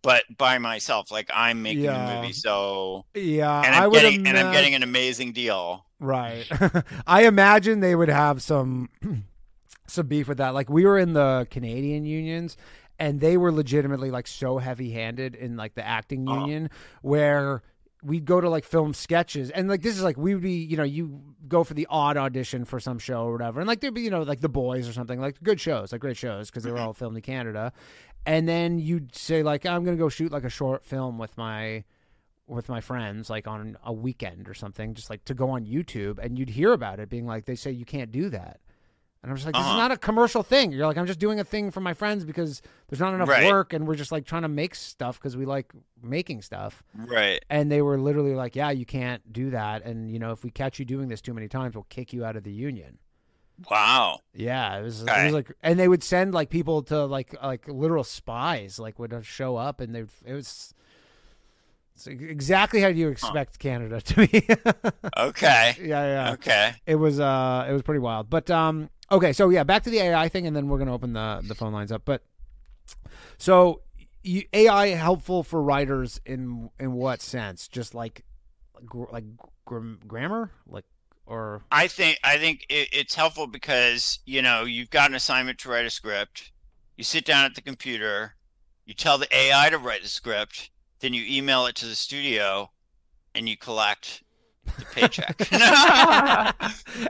S3: but by myself. Like I'm making
S2: Yeah.
S3: the movie, so
S2: yeah,
S3: and I'm getting and I'm getting an amazing deal.
S2: Right. *laughs* I imagine they would have some *clears throat* some beef with that. Like we were in the Canadian unions and they were legitimately like so heavy-handed in like the acting
S3: Uh-huh.
S2: union where we'd go to like film sketches and like this is like we would be you know you go for the odd audition for some show or whatever and like there'd be you know like the boys or something like good shows like great shows because they were
S3: Mhm.
S2: all filmed in canada and then you'd say like i'm gonna go shoot like a short film with my with my friends like on a weekend or something just like to go on youtube and you'd hear about it being like they say you can't do that and i'm just like this is
S3: Uh-huh.
S2: not a commercial thing you're like i'm just doing a thing for my friends because there's not enough
S3: Right.
S2: work and we're just like trying to make stuff because we like making stuff
S3: Right.
S2: and they were literally like yeah you can't do that and you know if we catch you doing this too many times we'll kick you out of the union
S3: Wow.
S2: yeah it was, it was like and they would send like people to like like literal spies like would show up and they it was it's exactly how you expect canada *laughs* to be
S3: Okay.
S2: yeah yeah
S3: Okay.
S2: it was uh it was pretty wild but um okay so yeah back to the ai thing and then we're gonna open the the phone lines up. But so you, ai helpful for writers in in what sense? Just like like gr- grammar? Like or?
S3: I think I think it, it's helpful because you know you've got an assignment to write a script. You sit down at the computer, you tell the AI to write the script, then you email it to the studio, and you collect paycheck. *laughs* *laughs*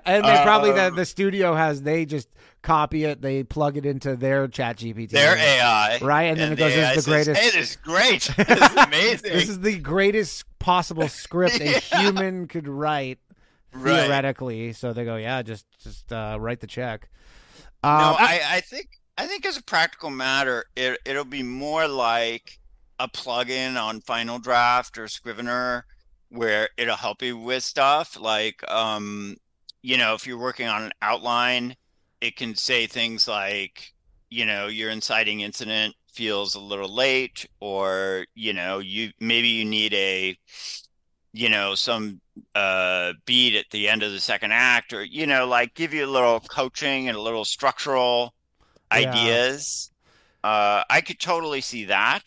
S2: and they probably the,
S3: Um,
S2: the studio has they just copy it they plug it into their chat gpt
S3: Their AI,
S2: right and then it goes
S3: AI
S2: this is the
S3: says,
S2: greatest
S3: Hey, this is great. *laughs* This is amazing.
S2: this is the greatest possible script a
S3: Yeah.
S2: human could write
S3: Right.
S2: theoretically. So they go, yeah, just just uh, write the check.
S3: no,
S2: Um,
S3: I, I think I think as a practical matter, it it'll be more like a plugin on Final Draft or Scrivener where it'll help you with stuff like um you know, if you're working on an outline, it can say things like, you know, your inciting incident feels a little late or, you know, you maybe you need a you know, some uh beat at the end of the second act or you know, like give you a little coaching and a little structural
S2: Yeah.
S3: ideas. Uh, I could totally see that,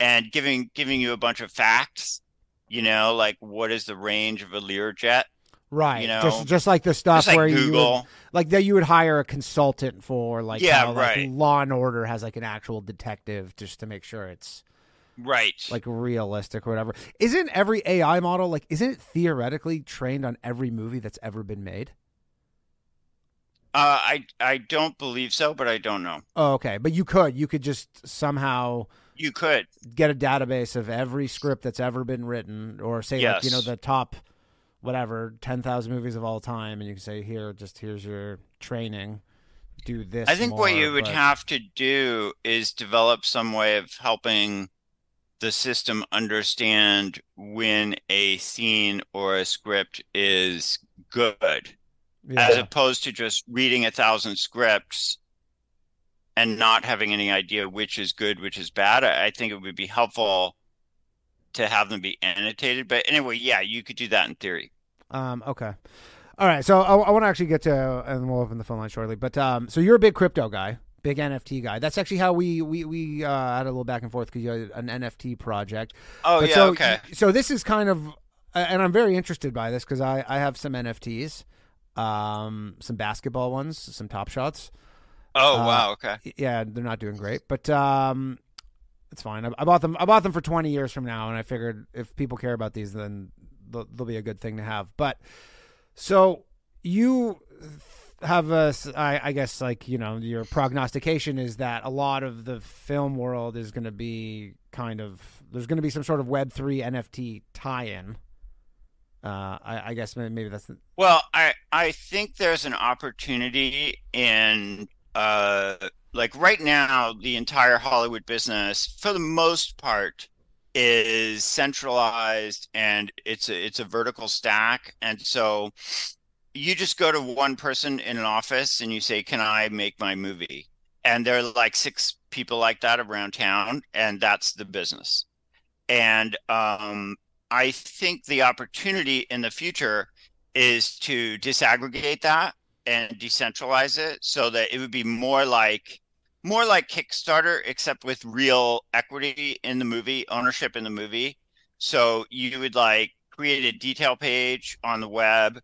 S3: and giving giving you a bunch of facts. You know, like what is the range of a Learjet?
S2: Right.
S3: You know,
S2: just just like the stuff
S3: like
S2: where you would,
S3: Google.
S2: like that you would hire a consultant for like
S3: Yeah,
S2: how, like,
S3: right.
S2: Law and Order has like an actual detective just to make sure it's
S3: Right.
S2: like realistic or whatever. Isn't every AI model like isn't it theoretically trained on every movie that's ever been made?
S3: uh, I I don't believe so, but I don't know.
S2: Oh, okay. But you could you could just somehow
S3: You could.
S2: get a database of every script that's ever been written or say like you know the top whatever 10,000 movies of all time and you can say here just here's your training do this
S3: I think what
S2: more,
S3: you would
S2: but-
S3: have to do is develop some way of helping the system understand when a scene or a script is good.
S2: yeah.
S3: as opposed to just reading a thousand scripts and not having any idea which is good, which is bad. I, I think it would be helpful to have them be annotated. But anyway, yeah, you could do that in theory.
S2: Um, okay. All right. So I, I want to actually get to, and we'll open the phone line shortly. But um, so you're a big crypto guy, big NFT guy. That's actually how we we we uh, had a little back and forth because you had an NFT project.
S3: Oh
S2: But
S3: yeah,
S2: so,
S3: okay.
S2: So this is kind of, and I'm very interested by this because I I have some NFTs, um, some basketball ones, some Top Shots.
S3: Oh
S2: uh,
S3: wow, okay.
S2: Yeah, they're not doing great, but um, it's fine. I, I bought them. I bought them for 20 years from now, and I figured if people care about these, then they'll, they'll be a good thing to have. But so you have a, I, I guess, like you know, your prognostication is that a lot of the film world is going to be kind of there's going to be some sort of Web three NFT tie-in. Uh, I, I guess maybe, maybe that's
S3: Well, I I think there's an opportunity in uh like right now the entire Hollywood business for the most part is centralized and it's a it's a vertical stack. And so you just go to one person in an office and you say can I make my movie? And there are like six people like that around town and that's the business. And um I think the opportunity in the future is to disaggregate that and decentralize it so that it would be more like more like Kickstarter except with real equity in the movie, ownership in the movie. So you would like create a detail page on the web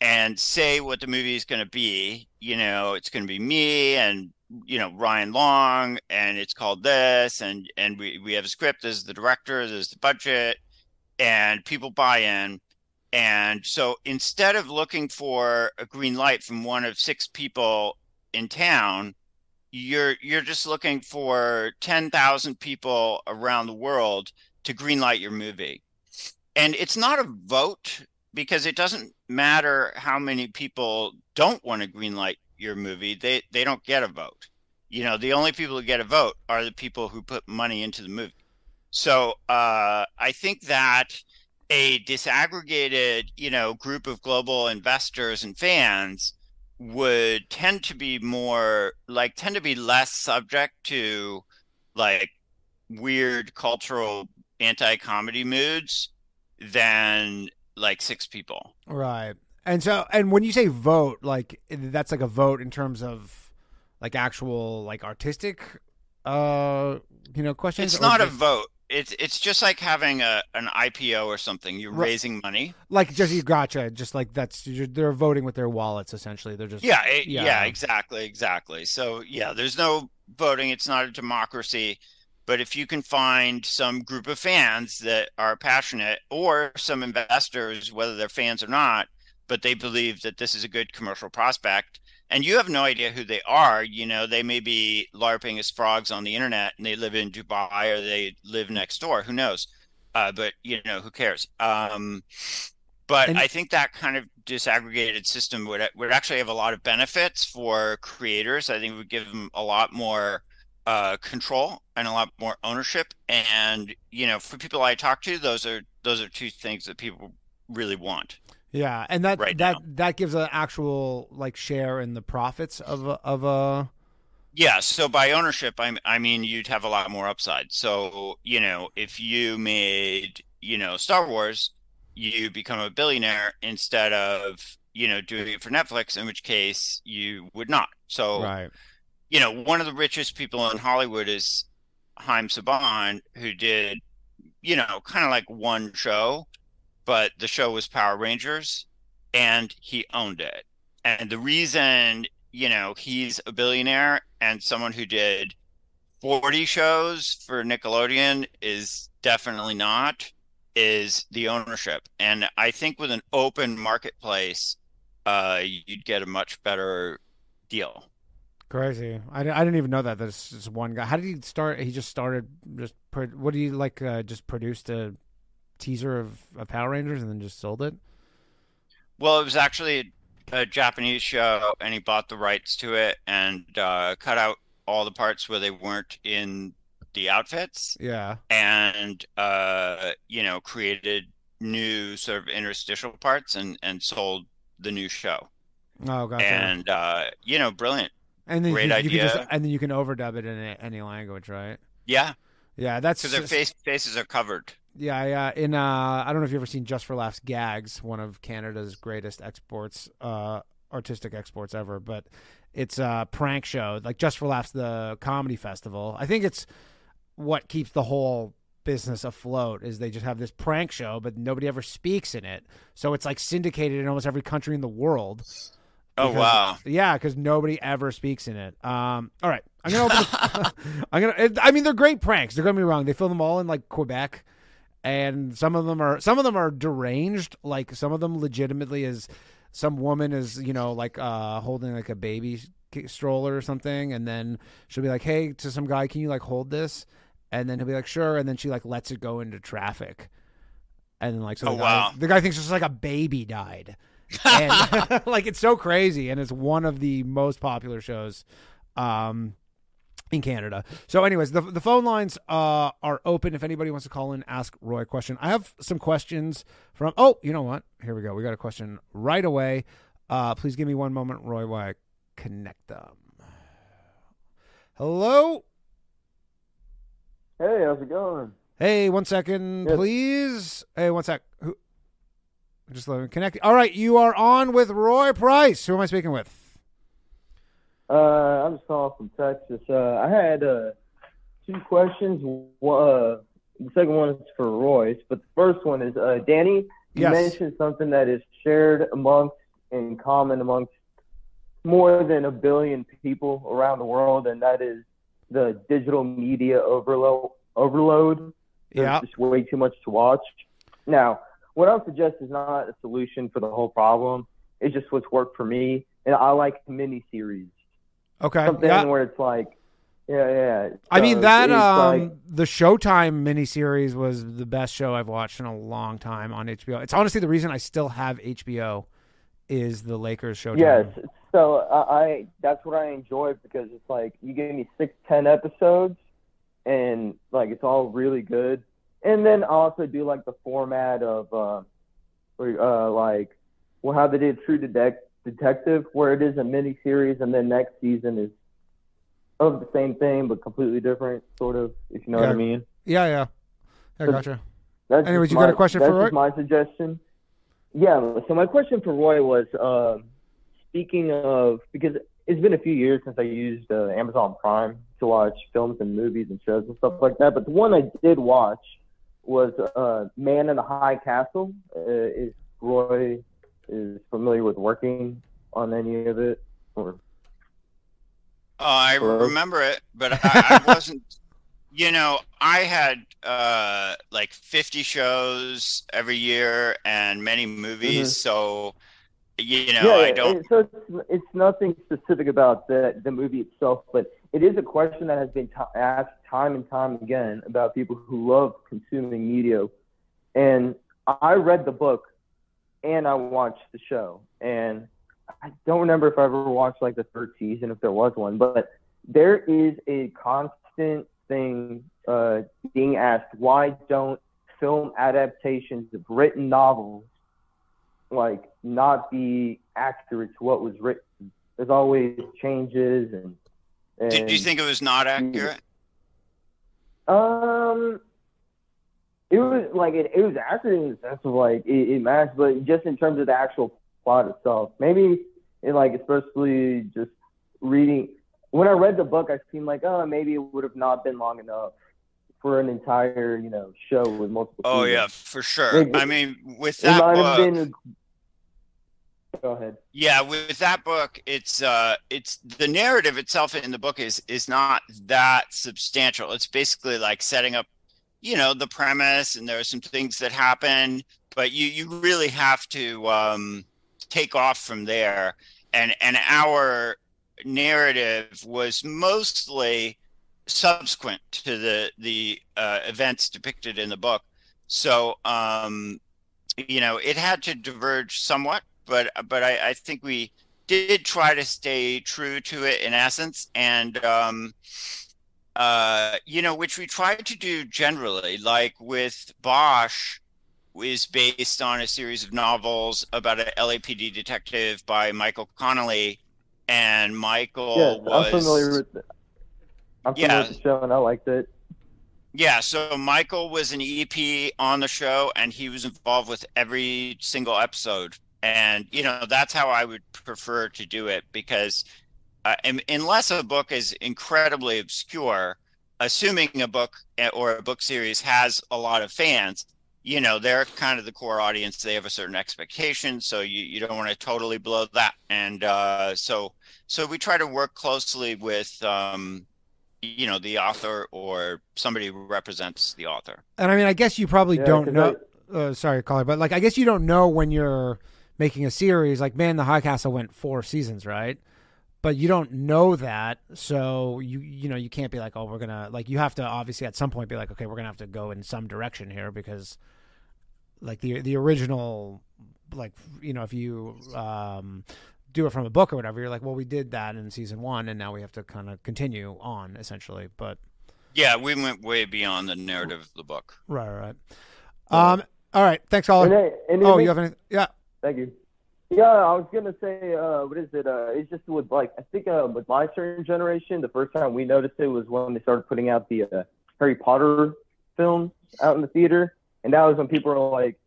S3: and say what the movie is going to be. You know, it's going to be me and you know Ryan Long and it's called this and and we we have a script is the director is the budget and people buy in and so instead of looking for a green light from one of six people in town, you're you're just looking for 10,000 people around the world to green light your movie. And it's not a vote because it doesn't matter how many people don't want to green light your movie. They they don't get a vote. You know, the only people who get a vote are the people who put money into the movie. So uh, I think that a disaggregated, you know, group of global investors and fans would tend to be more like tend to be less subject to like weird cultural anti-comedy moods than like six people.
S2: Right. And so, and when you say vote, like that's like a vote in terms of like actual like artistic, uh, you know, questions.
S3: It's not a vote. It's it's just like having a an IPO or something. You're
S2: Right.
S3: raising money.
S2: like just you gotcha. Just like that's you're, they're voting with their wallets essentially. They're just
S3: Yeah, it,
S2: Yeah.
S3: yeah, exactly, exactly. So yeah, there's no voting. It's not a democracy. But if you can find some group of fans that are passionate, or some investors, whether they're fans or not, but they believe that this is a good commercial prospect, and you have no idea who they are, you know, they may be LARPing as frogs on the internet and they live in Dubai or they live next door, who knows? Uh, but you know, who cares? Um, But
S2: And-
S3: I think that kind of disaggregated system would would actually have a lot of benefits for creators. I think it would give them a lot more uh, control and a lot more ownership. And you know, for people I talk to, those are those are two things that people really want.
S2: Yeah, and that
S3: Right
S2: that
S3: now.
S2: that gives an actual like share in the profits of a, of a
S3: Yeah, so by ownership, I I mean you'd have a lot more upside. So, you know, if you made, you know, Star Wars, you become a billionaire instead of, you know, doing it for Netflix, in which case you would not. So,
S2: right.
S3: you know, one of the richest people in Hollywood is Haim Saban, who did, you know, kind of like one show, but the show was Power Rangers and he owned it. And the reason, you know, he's a billionaire and someone who did 40 shows for Nickelodeon is definitely not, is the ownership. And I think with an open marketplace, uh, you'd get a much better deal.
S2: Crazy. I, I didn't even know that. There's just one guy. How did he start? He just started. Just pro- what do you like? Uh, just produced a teaser of, of Power Rangers and then just sold it.
S3: Well, it was actually a, Japanese show, and he bought the rights to it and uh, cut out all the parts where they weren't in the outfits,
S2: Yeah.
S3: and uh, you know, created new sort of interstitial parts and and sold the new show.
S2: Oh, gotcha.
S3: And uh, you know, brilliant.
S2: And then
S3: great
S2: you, you can just
S3: idea.
S2: and then you can overdub it in any language, right?
S3: Yeah,
S2: Yeah, that's
S3: because their face faces are covered.
S2: Yeah, yeah. In uh, I don't know if you have ever seen Just for Laughs Gags, one of Canada's greatest exports, uh, artistic exports ever. But it's a prank show, like Just for Laughs, the comedy festival. I think it's what keeps the whole business afloat is they just have this prank show, but nobody ever speaks in it. So it's like syndicated in almost every country in the world.
S3: Oh wow!
S2: Yeah, because nobody ever speaks in it. Um, all right, I'm gonna open. The, *laughs* I'm gonna. I mean, they're great pranks. Don't get me wrong. They film them all in like Quebec, and some of them are some of them are deranged. Like some of them legitimately is some woman is you know like uh holding like a baby stroller or something, and then she'll be like, "Hey," to some guy, "Can you like hold this?" And then he'll be like, "Sure," and then she like lets it go into traffic, and then like so
S3: Oh,
S2: the, guy,
S3: wow.
S2: the guy thinks it's just like a baby died *laughs* and *laughs* like it's so crazy and it's one of the most popular shows um in Canada. So anyways, the the phone lines uh are open if anybody wants to call in ask Roy a question. I have some questions from Oh, you know what? Here we go. We got a question right away. Uh please give me one moment Roy while I connect them. Hello?
S4: Hey, how's it going?
S2: Hey, one second,
S4: Yes.
S2: please. Hey, one sec. Who? Just let me connect. All right, you are on with Roy Price. Who am I speaking with?
S4: Uh, I'm just calling from Texas. Uh, I had uh, two questions. One, uh, the second one is for Royce, but the first one is uh, Danny. You
S2: Yes.
S4: mentioned something that is shared amongst and common amongst more than a billion people around the world, and that is the digital media overload. Overload. There's
S2: Yeah.
S4: just way too much to watch. Now, what I'll suggest is not a solution for the whole problem. It's just what's worked for me, and I like mini series.
S2: Okay.
S4: Something
S2: Yeah.
S4: where it's like, yeah, yeah.
S2: I mean that um
S4: like-
S2: the Showtime miniseries was the best show I've watched in a long time on HBO. It's honestly the reason I still have HBO is the Lakers Showtime.
S4: Yes. So I, I that's what I enjoy because it's like you give me six, ten episodes, and like it's all really good. And then I also do like the format of uh, uh like well how they did True Detec- Detective, where it is a mini series, and then next season is of the same thing but completely different, sort of. If you know what I mean.
S2: Yeah, yeah. I
S4: So-
S2: gotcha.
S4: That's
S2: Anyways, you got a question for Roy?
S4: my suggestion. Yeah. So my question for Roy was, um, speaking of, because it's been a few years since I used uh, Amazon Prime to watch films and movies and shows and stuff like that. But the one I did watch was uh, Man in the High Castle. Uh, is Roy is familiar with working on any of it? Or
S3: Oh, I remember it, but I, I *laughs* wasn't. You know, I had uh, like 50 shows every year and many movies.
S4: Mhm.
S3: So, you know,
S4: yeah,
S3: I don't.
S4: So it's, it's nothing specific about the the movie itself, but it is a question that has been t- asked time and time again about people who love consuming media. And I read the book, and I watched the show. And I don't remember if I ever watched like the third season, if there was one, but there is a constant thing uh, being asked: Why don't film adaptations of written novels like not be accurate to what was written? There's always changes and. and
S3: Did you think it was not accurate?
S4: Um, it was like it, it was accurate in the sense of like it, it matched, but just in terms of the actual plot itself, maybe it like especially just reading. When I read the book, I seemed like oh maybe it would have not been long enough for an entire you know show with multiple.
S3: Oh yeah, for sure.
S4: It-
S3: I mean, with that book,
S4: been. Go ahead.
S3: yeah, with that book, it's uh, it's the narrative itself in the book is is not that substantial. It's basically like setting up, you know, the premise, and there are some things that happen, but you you really have to um, take off from there. And and our narrative was mostly subsequent to the the uh, events depicted in the book. So um, you know, it had to diverge somewhat, but but I, I think we did try to stay true to it in essence, and um, uh, you know, which we try to do generally, like with Bosch is based on a series of novels about an LAPD detective by Michael Connelly, and Michael
S4: Yes,
S3: was
S4: I'm familiar with. The, I'm familiar
S3: Yeah.
S4: with the show, and I liked it.
S3: Yeah, so Michael was an EP on the show and he was involved with every single episode. And, you know, that's how I would prefer to do it because uh, unless a book is incredibly obscure, assuming a book eh, or a book series has a lot of fans, you know, they're kind of the core audience. They have a certain expectation. So you, you don't want to totally blow that. And uh, so, so we try to work closely with, um, you know the author or somebody who represents the author
S2: And I mean, I guess you probably
S4: Yeah,
S2: don't know. uh, sorry, caller, but like, I guess you don't know when you're making a series. Like, Man, the High Castle went four seasons, right? But you don't know that, so you you know you can't be like, oh, we're gonna like. You have to obviously at some point be like, okay, we're gonna have to go in some direction here because, like the the original, like you know, if you um do it from a book or whatever, you're like, well, we did that in season one, and now we have to kind of continue on essentially. But
S3: yeah we went way beyond the narrative of the book
S2: right, right. Um. All right. Thanks, caller.
S4: And it, and
S2: Oh,
S4: makes-
S2: you have any? Yeah.
S4: Thank you. Yeah, I was gonna say, uh, what is it? Uh, it's just with like I think uh, with my certain generation, the first time we noticed it was when they started putting out the uh, Harry Potter films out in the theater, and that was when people were like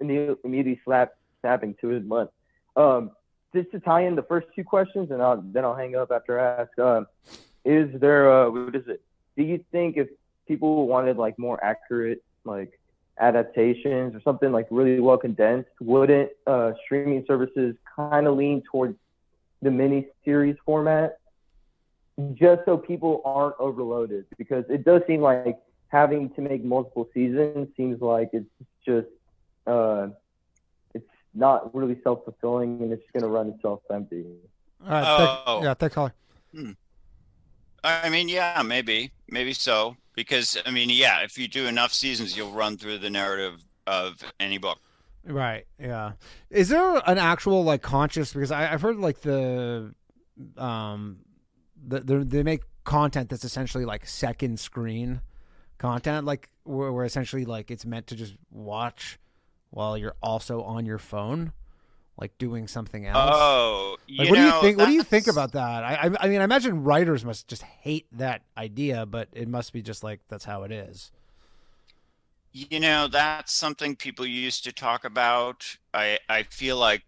S4: imme- immediately slap snapping to it. But um, just to tie in the first two questions, and I'll, then I'll hang up after I ask. Um, is there uh, what is it? Do you think if people wanted like more accurate like adaptations or something like really well condensed, wouldn't uh, streaming services kind of lean towards the mini series format just so people aren't overloaded? Because it does seem like having to make multiple seasons seems like it's just uh, it's not really self fulfilling and it's gonna run itself empty.
S2: All right. thank-
S3: Oh.
S2: yeah. Thanks, caller.
S3: I mean yeah maybe maybe so because i mean yeah if you do enough seasons you'll run through the narrative of any book
S2: Right. Yeah. Is there an actual like conscious? Because I, I've heard like the, um, the, the they make content that's essentially like second screen content, like where, where essentially like it's meant to just watch while you're also on your phone, like doing something else.
S3: oh you
S2: Like, what do you
S3: know,
S2: think? What do you think about that? I, I, I mean, I imagine writers must just hate that idea, but it must be just like that's how it is.
S3: You know, that's something people used to talk about. I I feel like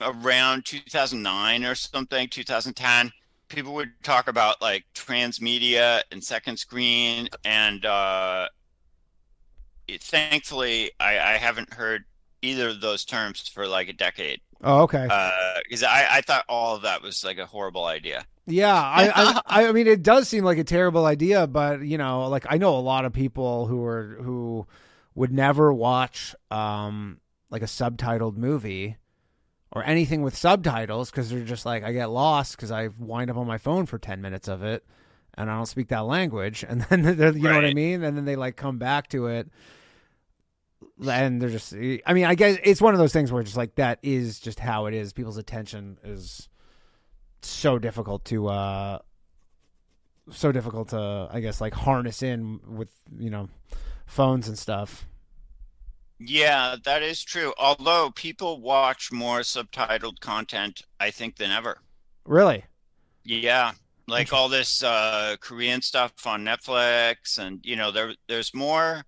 S3: around 2009 or something, 2010, people would talk about like transmedia and second screen, and uh, it, thankfully, I, I haven't heard either of those terms for like a decade.
S2: Oh, okay.
S3: Because I I thought all of that was like a horrible idea.
S2: Yeah, *laughs* I, I, I mean, it does seem like a terrible idea, but you know, like I know a lot of people who are who would never watch um like a subtitled movie or anything with subtitles because they're just like I get lost because I wind up on my phone for ten minutes of it and I don't speak that language, *laughs* and then they're, you know what I mean, and then they like come back to it. And they're just i mean i guess it's one of those things where just like that is just how it is people's attention is so difficult to uh so difficult to i guess like harness in with you know phones and stuff
S3: Yeah, that is true. Although people watch more subtitled content, I think, than ever.
S2: really
S3: Yeah, like all this uh, Korean stuff on Netflix, and you know, there there's more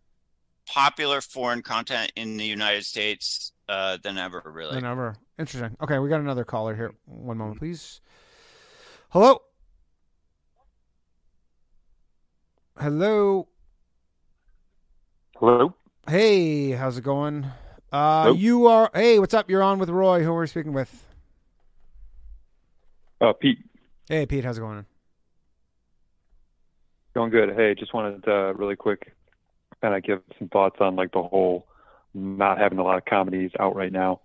S3: popular foreign content in the United States uh, than ever. Really.
S2: than ever. Interesting. Okay we got another caller here. One moment please. Hello? Hello?
S5: Hello.
S2: hey how's it going? Uh
S5: Hello?
S2: you are hey what's up? You're on with roy. Who we're speaking with?
S5: Uh, Pete,
S2: hey pete how's it going?
S5: Going good. Hey, just wanted to really quick kind of give some thoughts on like the whole not having a lot of comedies out right now.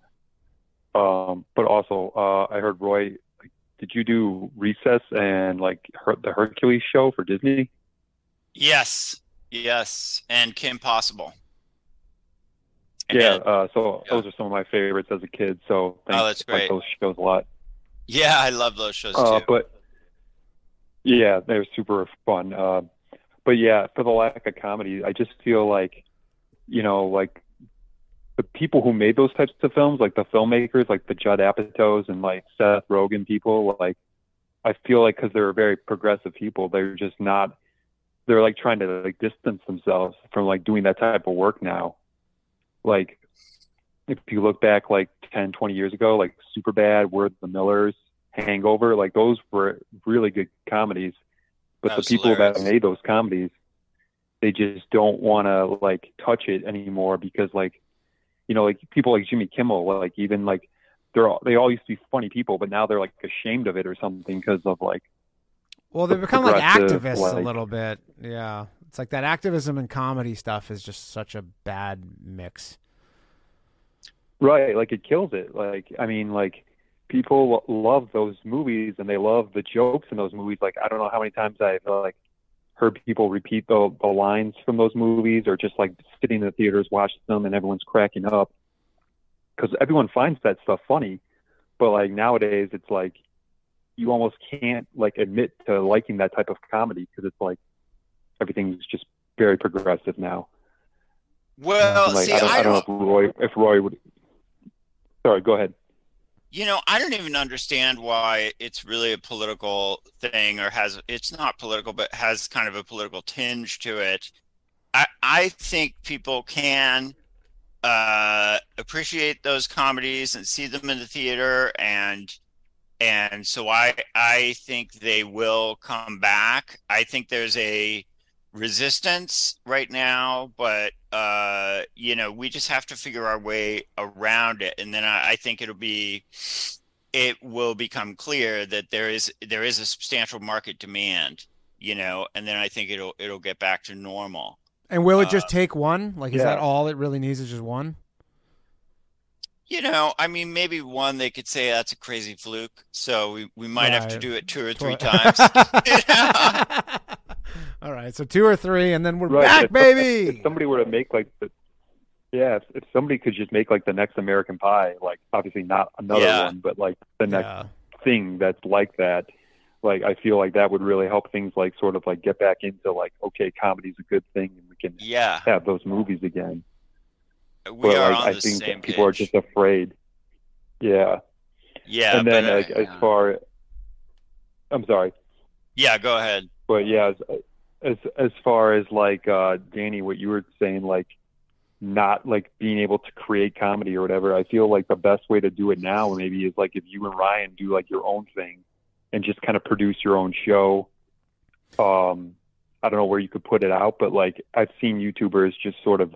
S5: Um, but also, uh, I heard Roy. Like, did you do Recess and like her, the Hercules show for Disney?
S3: Yes, yes, and Kim Possible.
S5: Yeah.
S3: And-
S5: Uh, so
S3: Yeah.
S5: those are some of my favorites as a kid. So thanks,
S3: Oh, that's
S5: I like
S3: great.
S5: those shows a lot.
S3: yeah, I love those shows
S5: Uh,
S3: too.
S5: but yeah, they were super fun. But yeah, for the lack of comedy, I just feel like, you know, like the people who made those types of films, like the filmmakers, like the Judd Apatows and like Seth Rogen people, like I feel like because they're very progressive people, they're just not. They're like trying to like distance themselves from like doing that type of work now. Like if you look back like 10, 20 years ago, like Superbad, We're the Millers, Hangover, like those were really good comedies. But the
S3: was
S5: people that made those comedies, they just don't want to like touch it anymore because like, you know, like people like Jimmy Kimmel, like even like they're all, they all used to be funny people, but now they're like ashamed of it or something because of like
S2: Well, they've become like
S5: progressive,
S2: activists a little bit. Yeah. It's like that activism and comedy stuff is just such a bad mix.
S5: Right, like it kills it. Like I mean, like people love those movies and they love the jokes in those movies. Like I don't know how many times I've like heard people repeat the the lines from those movies or just like sitting in the theaters watching them and everyone's cracking up because everyone finds that stuff funny. But like nowadays, it's like you almost can't like admit to liking that type of comedy because it's like everything's just very progressive now.
S3: well,
S5: like
S3: see,
S5: I don't, I don't
S3: don't,
S5: know if Roy if Roy would. Sorry, go ahead.
S3: You know, I don't even understand why it's really a political thing or has it's not political, but has kind of a political tinge to it. I I think people can uh appreciate those comedies and see them in the theater and and so I I think they will come back. I think there's a resistance right now, but uh, you know, we just have to figure our way around it, and then I, I think it'll be it will become clear that there is there is a substantial market demand, you know, and then I think it'll it'll get back to normal.
S2: And will it
S3: Uh,
S2: just take one? Like, is
S5: yeah.
S2: that all it really needs? Is just one?
S3: You know, I mean, maybe one they could say that's a crazy fluke, so we, we might have to do it two or three
S2: Tw-
S3: times. *laughs* *laughs* *laughs*
S2: all right, so two or three, and then we're
S5: Right,
S2: back,
S5: if-
S2: baby.
S5: If somebody were to make like the, yeah, if, if somebody could just make like the next American Pie, like obviously not another
S3: Yeah.
S5: one, but like the next
S2: yeah.
S5: thing that's like that, like I feel like that would really help things like sort of like get back into like okay, comedy's a good thing and we can
S3: yeah,
S5: have those movies again.
S3: we
S5: but
S3: are
S5: like
S3: on
S5: I
S3: the
S5: think
S3: same
S5: that people are just afraid. Yeah,
S3: Yeah,
S5: and then
S3: but, uh,
S5: like as far, I'm sorry.
S3: yeah, go ahead.
S5: But yeah, as as as far as like uh Danny, what you were saying, like not like being able to create comedy or whatever, I feel like the best way to do it now maybe is like if you and Ryan do like your own thing and just kind of produce your own show. Um I don't know where you could put it out, but like I've seen YouTubers just sort of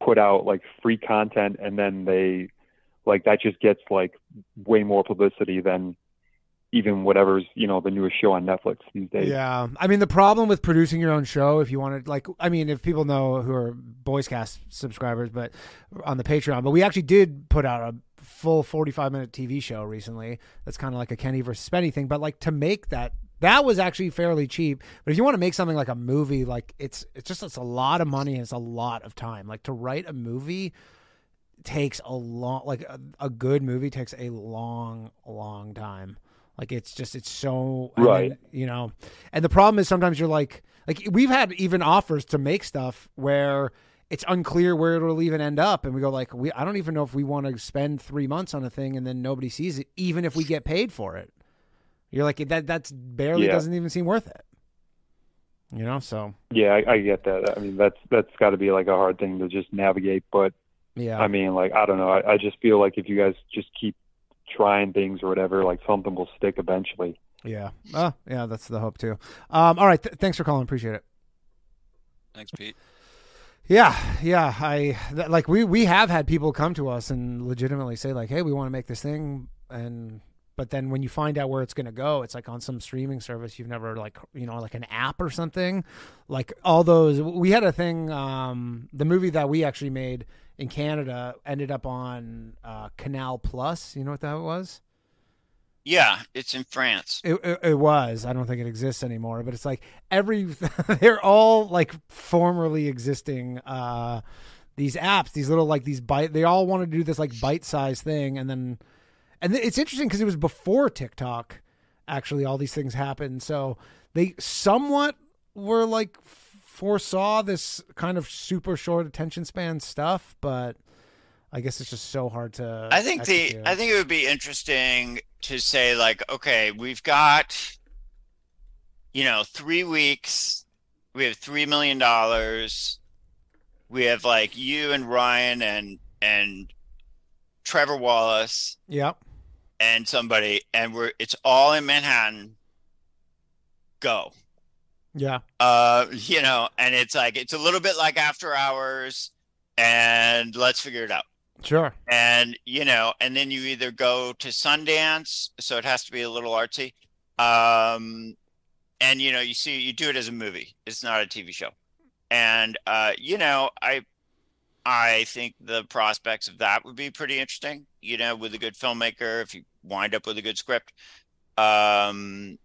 S5: put out like free content and then they like that just gets like way more publicity than even whatever's, you know, the newest show on Netflix these days.
S2: Yeah, I mean the problem with producing your own show, if you wanted, like, I mean, if people know who are Boyscast subscribers, but on the Patreon, but we actually did put out a full forty-five minute TV show recently. That's kind of like a Kenny versus Spenny thing, but like to make that That was actually fairly cheap. But if you want to make something like a movie, like it's it's just it's a lot of money and it's a lot of time. Like to write a movie takes a long like a, a good movie takes a long long time. Like it's just it's so
S5: Right.
S2: then, you know. And the problem is sometimes you're like like we've had even offers to make stuff where it's unclear where it'll even end up and we go like we I don't even know if we want to spend 3 months on a thing and then nobody sees it even if we get paid for it. You're like that that's barely
S5: Yeah.
S2: doesn't even seem worth it. You know, so
S5: Yeah, I, I get that. I mean, that's that's got to be like a hard thing to just navigate. But
S2: yeah.
S5: I mean, like I don't know. I, I just feel like if you guys just keep trying things or whatever, like something will stick eventually.
S2: yeah. Oh, yeah, that's the hope too. Um all right, th- thanks for calling, appreciate it.
S6: Thanks, Pete.
S2: Yeah, yeah. I th- like we we have had people come to us and legitimately say like, "Hey, we want to make this thing," and but then when you find out where it's going to go, it's like on some streaming service you've never like you know like an app or something. Like all those, we had a thing. Um, the movie that we actually made in Canada ended up on uh, Canal Plus. You know what that was?
S3: Yeah, it's in France.
S2: It, it, it was. I don't think it exists anymore, but it's like every *laughs* they're all like formerly existing uh these apps, these little like these bite they all wanted to do this like bite-sized thing and then and it's interesting because it was before TikTok actually all these things happened. So they somewhat were like foresaw this kind of super short attention span stuff, but I guess it's just so hard to
S3: I think the. I think it would be interesting to say like, okay, we've got you know, 3 weeks. We have 3 million dollars. We have like you and Ryan and and Trevor Wallace
S2: Yep.
S3: and somebody and we're it's all in Manhattan. Go.
S2: Yeah.
S3: Uh, you know, and it's like it's a little bit like after hours and let's figure it out.
S2: Sure.
S3: and you know and then you either go to sundance so it has to be a little artsy um and you know you see you do it as a movie it's not a tv show and uh you know i i think the prospects of that would be pretty interesting you know with a good filmmaker if you wind up with a good script um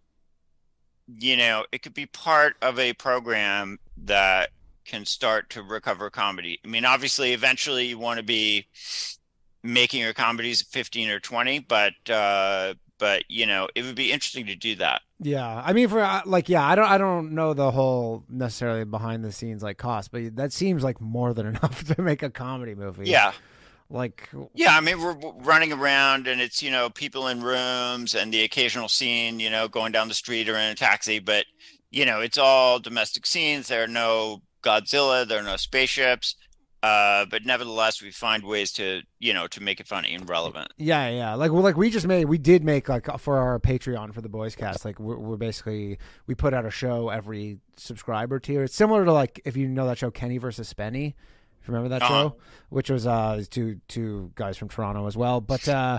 S3: you know it could be part of a program that can start to recover comedy. I mean, obviously, eventually you want to be making your comedies at 15 or 20, but uh, but you know, it would be interesting to do that.
S2: Yeah, I mean, for uh, like, yeah, I don't, I don't know the whole necessarily behind the scenes like cost, but that seems like more than *laughs* enough to make a comedy movie.
S3: Yeah,
S2: like,
S3: yeah. I mean, we're running around, and it's you know people in rooms, and the occasional scene, you know, going down the street or in a taxi, but you know, it's all domestic scenes. There are no Godzilla, there are no spaceships. Uh, but nevertheless, we find ways to, you know, to make it funny and relevant.
S2: yeah, yeah, like, well, like we just made, we did make like for our Patreon for the Boys Cast, like we're, we're basically we put out a show every subscriber tier. It's similar to like if you know that show Kenny versus Spenny. If you remember that
S3: Uh-huh.
S2: show, which was uh two two guys from Toronto as well. But uh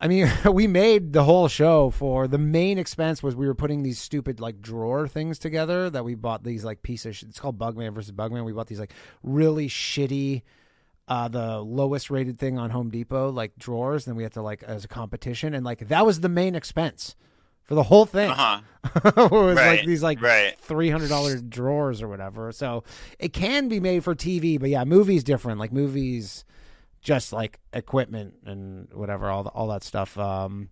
S2: I mean, *laughs* we made the whole show for the main expense was we were putting these stupid like drawer things together that we bought these like pieces. It's called Bugman versus Bugman. We bought these like really shitty, uh, the lowest rated thing on Home Depot like drawers. Then we had to like as a competition, and like that was the main expense for the whole thing.
S3: Uh-huh. *laughs*
S2: it was like these like
S3: right.
S2: three hundred dollar drawers or whatever. So it can be made for TV, but yeah, movies different. Like movies, just like equipment and whatever, all the, all that stuff. Um,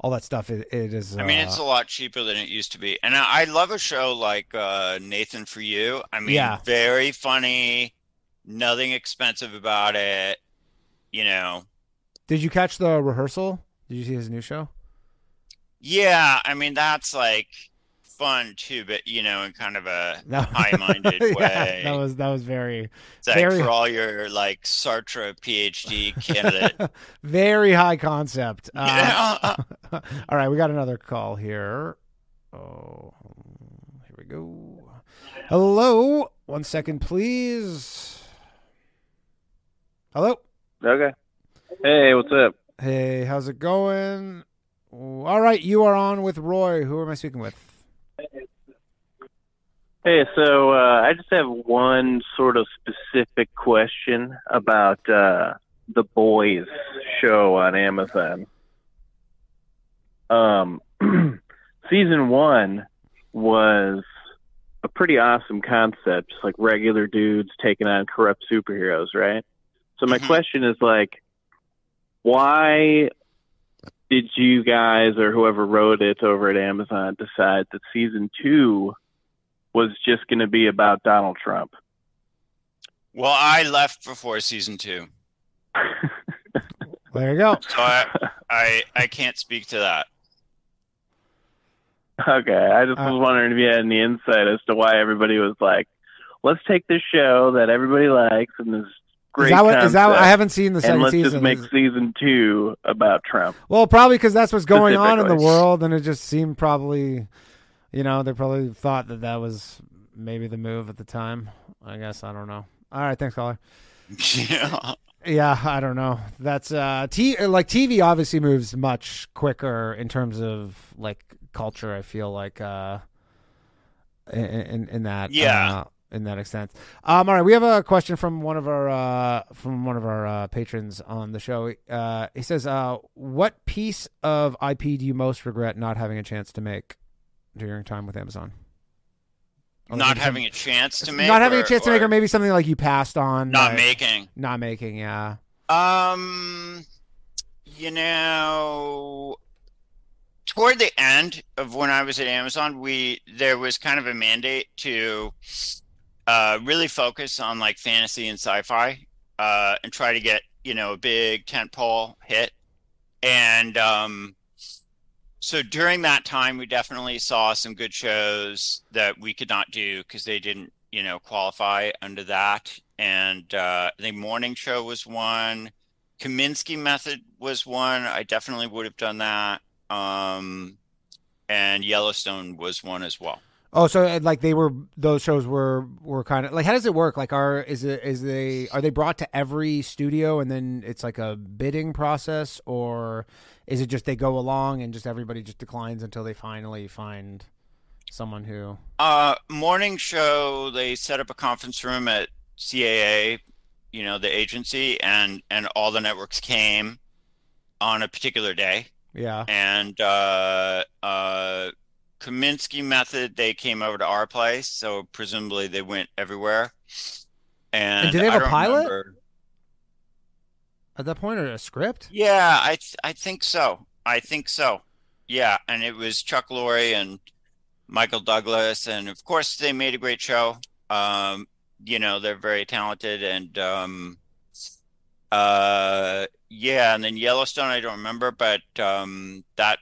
S2: all that stuff. It, it is.
S3: I mean,
S2: uh,
S3: it's a lot cheaper than it used to be. And I, I love a show like uh, Nathan for You. I mean,
S2: Yeah.
S3: very funny, nothing expensive about it. You know,
S2: Did you catch the rehearsal? Did you see his new show?
S3: Yeah. I mean, that's like fun too, but you know, in kind of a *laughs*
S2: No.
S3: high-minded *laughs*
S2: yeah,
S3: way.
S2: that was that was very
S3: It's like for all your like Sartre PhD *laughs* candidate.
S2: very high concept. Uh,
S3: know?
S2: all right, we got another call here. Oh, here we go. Hello, one second, please. Hello.
S7: Okay. Hey, what's up?
S2: Hey, how's it going? All right, you are on with Roy. Who am I speaking with?
S7: Hey, so uh, I just have one sort of specific question about uh, the Boys show on Amazon. Um, *clears throat* season one was a pretty awesome concept, just like regular dudes taking on corrupt superheroes, right? So my
S3: Mhm.
S7: question is like, why did you guys or whoever wrote it over at Amazon decide that season two was just going to be about Donald Trump?
S3: Well, I left before season two, *laughs*
S2: There you go.
S3: so I I, I can't speak to that.
S7: Okay, I just
S2: Uh,
S7: was wondering if you had any insight as to why everybody was like, "Let's take this show that everybody likes and this great
S2: Is that what? Is that?
S7: concept,
S2: I haven't seen the
S7: and
S2: second
S7: let's
S2: season.
S7: just make season two about Trump."
S2: Well, probably because that's what's going on in the world, and it just seemed probably, you know, they probably thought that that was maybe the move at the time. I guess I don't know. All right, thanks, caller.
S3: yeah.
S2: Yeah, I don't know. That's uh, t like TV obviously moves much quicker in terms of like culture. I feel like uh, in in, in that
S3: Yeah.
S2: uh, in that extent. Um, all right, we have a question from one of our uh, from one of our uh, patrons on the show. Uh, he says, uh, "What piece of IP do you most regret not having a chance to make during your time with Amazon?" Or
S3: Not
S2: maybe some-
S3: having a chance to make,
S2: not having
S3: or-
S2: a chance to make,
S3: or
S2: maybe something like you passed on,
S3: not
S2: uh,
S3: making.
S2: not making. Yeah.
S3: Um, you know, toward the end of when I was at Amazon, we there was kind of a mandate to uh, really focus on like fantasy and sci-fi, uh, and try to get you know a big tentpole hit. And um, so during that time, we definitely saw some good shows that we could not do because they didn't you know qualify under that. And uh, think Morning Show was one. Kominsky Method was one. I definitely would have done that. Um, and Yellowstone was one as well.
S2: Oh, so uh, like they were those shows were were kind of like how does it work? Like are is it is they are they brought to every studio and then it's like a bidding process or is it just they go along and just everybody just declines until they finally find someone who
S3: Uh, morning show. They set up a conference room at CAA, you know, the agency, and and all the networks came on a particular day.
S2: yeah
S3: And uh, uh, Kominsky Method, they came over to our place, so presumably they went everywhere. And,
S2: And did they have a pilot?
S3: remember-
S2: at that point or a script?
S3: Yeah, I th- I think so. I think so. Yeah, and it was Chuck Lorre and Michael Douglas, and of course they made a great show. Um, you know, they're very talented, and um, uh, yeah, and then Yellowstone, I don't remember, but um, that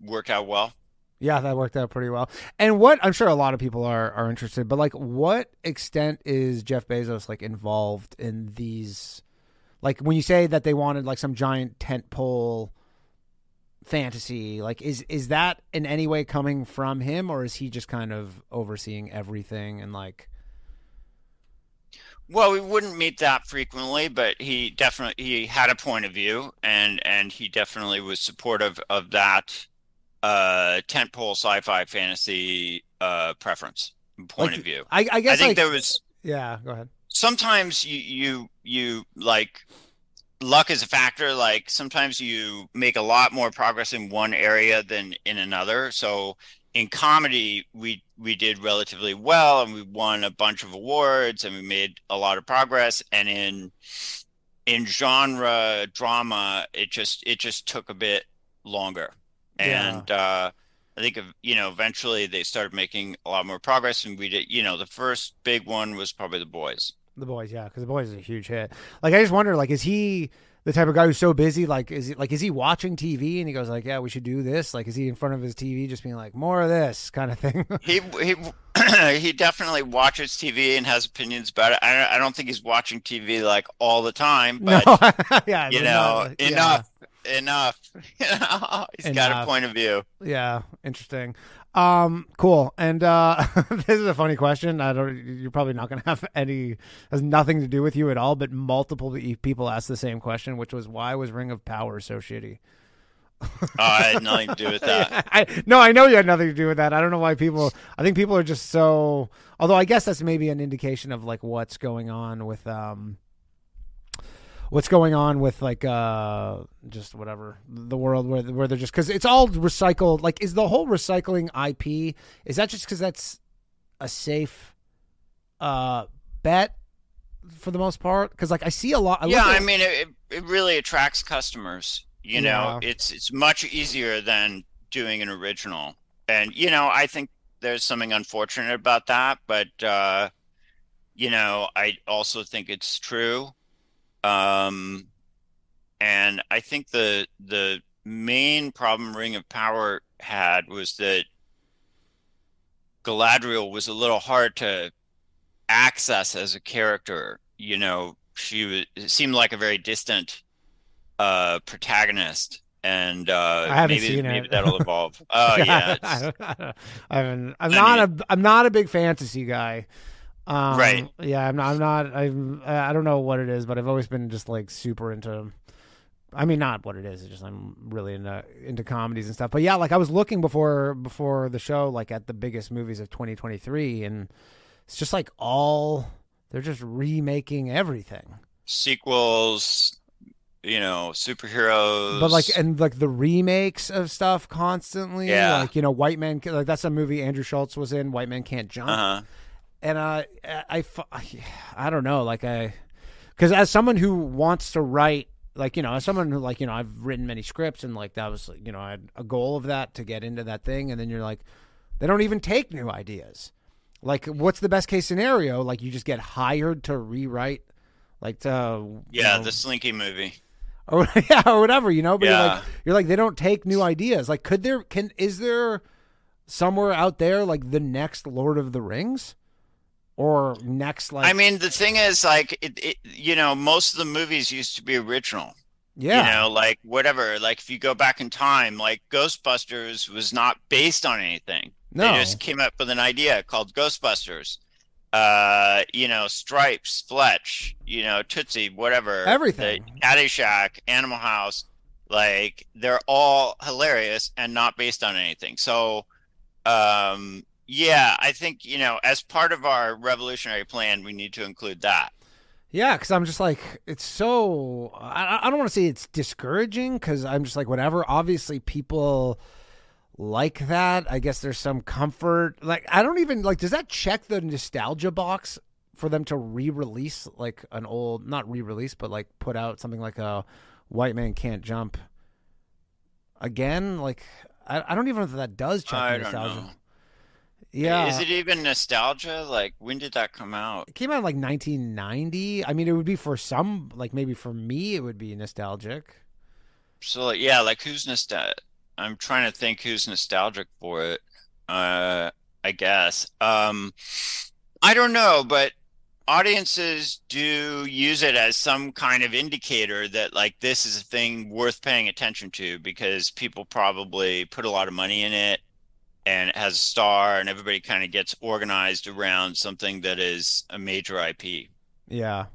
S3: worked out well.
S2: Yeah, that worked out pretty well. And what I'm sure a lot of people are are interested, but like what extent is Jeff Bezos like involved in these like when you say that they wanted like some giant tent pole fantasy, like is is that in any way coming from him or is he just kind of overseeing everything and like
S3: Well, we wouldn't meet that frequently, but he definitely he had a point of view, and and he definitely was supportive of that uh tentpole sci-fi fantasy uh preference point
S2: Like,
S3: of view.
S2: I, I guess
S3: I think
S2: like
S3: there was
S2: yeah, go ahead.
S3: sometimes you you you like luck is a factor like sometimes you make a lot more progress in one area than in another so in comedy we we did relatively well and we won a bunch of awards and we made a lot of progress and in in genre drama it just it just took a bit longer and uh I think, of- you know, eventually they started making a lot more progress, and we did. You know, the first big one was probably the boys.
S2: The boys, yeah, because the boys is a huge hit. Like, I just wonder, like, is he the type of guy who's so busy? Like, is he like, is he watching TV and he goes like, "Yeah, we should do this"? Like, is he in front of his TV just being like, "More of this" kind of thing?
S3: He he *clears throat* he definitely watches TV and has opinions about it. I I don't think he's watching TV like all the time, but
S2: no, *laughs* yeah,
S3: you know,
S2: not- yeah.
S3: Enough, enough. *laughs* He's got a point of view.
S2: Yeah, interesting. Um, cool. And uh *laughs* this is a funny question. I don't. You're probably not going to have any. Has nothing to do with you at all. But multiple people asked the same question, which was why was Ring of Power so shitty?
S3: Oh, I had nothing to do with *laughs* that.
S2: Yeah, I, no, I know you had nothing to do with that. I don't know why people. I think people are just so. Although I guess that's maybe an indication of like what's going on with um what's going on with like uh just whatever the world where where they're just because it's all recycled. Like, is the whole recycling IP? Is that just because that's a safe uh bet for the most part? Because like I see a lot. I
S3: yeah, I mean, it, it really attracts customers. You know, it's it's much easier than doing an original, and you know, I think there's something unfortunate about that, but uh, you know, I also think it's true. Um, and I think the the main problem Ring of Power had was that Galadriel was a little hard to access as a character. You know, she was seemed like a very distant uh protagonist and uh maybe maybe that'll *laughs* evolve. Oh yeah.
S2: I haven't. I'm
S3: I
S2: not a. I'm not a big fantasy guy. Um,
S3: Right.
S2: Yeah, I'm not. I'm not. I'm. I don't know what it is, but I've always been just like super into. I mean, not what it is. It's just I'm really into into comedies and stuff. But yeah, like I was looking before before the show, like at the biggest movies of 2023, and it's just like all they're just remaking everything.
S3: sequels, you know, superheroes.
S2: But like and like the remakes of stuff constantly.
S3: Yeah.
S2: Like you know, White Man. Like that's a movie Andrew Schulz was in. White Man Can't Jump.
S3: uh-huh.
S2: And uh, I, I, I don't know, like I, because as someone who wants to write, like you know, as someone who like you know, I've written many scripts, and like that was you know, I had a goal of that to get into that thing, and then you're like, they don't even take new ideas. Like, what's the best case scenario? Like, you just get hired to rewrite, like to
S3: Yeah,
S2: know,
S3: the Slinky movie. *laughs*
S2: or yeah, or whatever, you know. But you're
S3: Yeah.
S2: like, you're like, they don't take new ideas. Like, could there can is there somewhere out there like the next Lord of the Rings, or next like
S3: I mean, the thing is, like, it, it, you know, most of the movies used to be original.
S2: yeah,
S3: You know, like whatever. Like if you go back in time, like Ghostbusters was not based on anything.
S2: no,
S3: They just came up with an idea called Ghostbusters. Uh, you know, Stripes, Fletch, you know, Tootsie, whatever.
S2: Everything.
S3: Caddyshack, Animal House, like they're all hilarious and not based on anything. So, um, yeah, I think you know, as part of our revolutionary plan, we need to include that.
S2: yeah, because I'm just like, it's so I, I don't want to say it's discouraging because I'm just like whatever. Obviously, people like that. I guess there's some comfort. Like I don't even like. Does that check the nostalgia box for them to re-release like an old, not re-release, but like put out something like a White Man Can't Jump again? Like I, I don't even know if that does check
S3: I
S2: the nostalgia.
S3: know.
S2: Yeah,
S3: Is it even nostalgia? Like, when did that come out?
S2: It came out in like 1990. I mean, it would be for some, like maybe for me, it would be nostalgic.
S3: So, like, yeah, like who's nostalgic? I'm trying to think who's nostalgic for it. Uh, I guess. Um, I don't know, but audiences do use it as some kind of indicator that like this is a thing worth paying attention to because people probably put a lot of money in it and it has a star and everybody kind of gets organized around something that is a major IP.
S2: Yeah.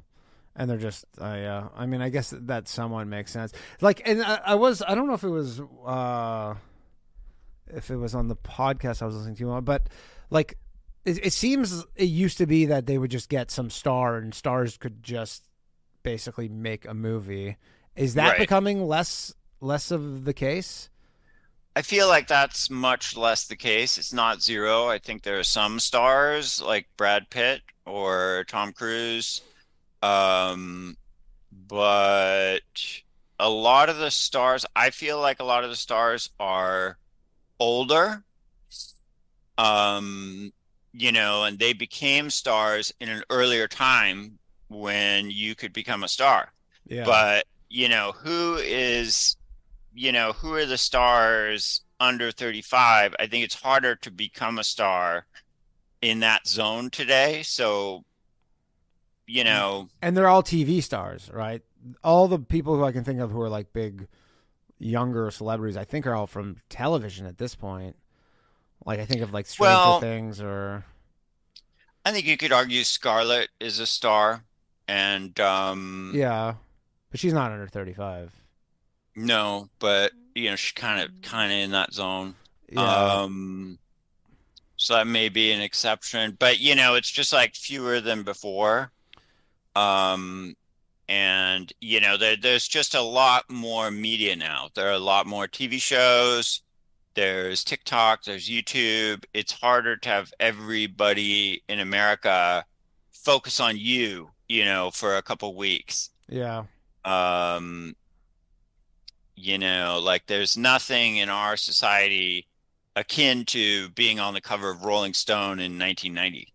S2: And they're just, I, uh, I mean, I guess that someone makes sense. Like, and I, I was, I don't know if it was, uh, if it was on the podcast I was listening to, but like, it, it seems it used to be that they would just get some star and stars could just basically make a movie. Is that
S3: Right.
S2: becoming less, less of the case?
S3: I feel like that's much less the case. It's not zero. I think there are some stars like Brad Pitt or Tom Cruise. Um, but a lot of the stars, I feel like a lot of the stars are older. Um, you know, and they became stars in an earlier time when you could become a star
S2: Yeah.
S3: but you know who is you know who are the stars under 35 i think it's harder to become a star in that zone today so you know
S2: and they're all TV stars, right? All the people who I can think of who are like big younger celebrities, I think are all from television at this point. Like I think of like Stranger
S3: Well-
S2: Things or
S3: i think you could argue scarlett is a star and um
S2: yeah, but she's not under thirty five.
S3: No but you know she's kind of kind of in that zone.
S2: Yeah,
S3: Um, so that may be an exception, but you know, it's just like fewer than before. Um, and you know there, there's just a lot more media now. There are a lot more tv shows. There's tiktok. There's youtube. It's harder to have everybody in america focus on you you know for a couple weeks.
S2: Yeah.
S3: um you know like there's nothing in our society akin to being on the cover of rolling stone in 1990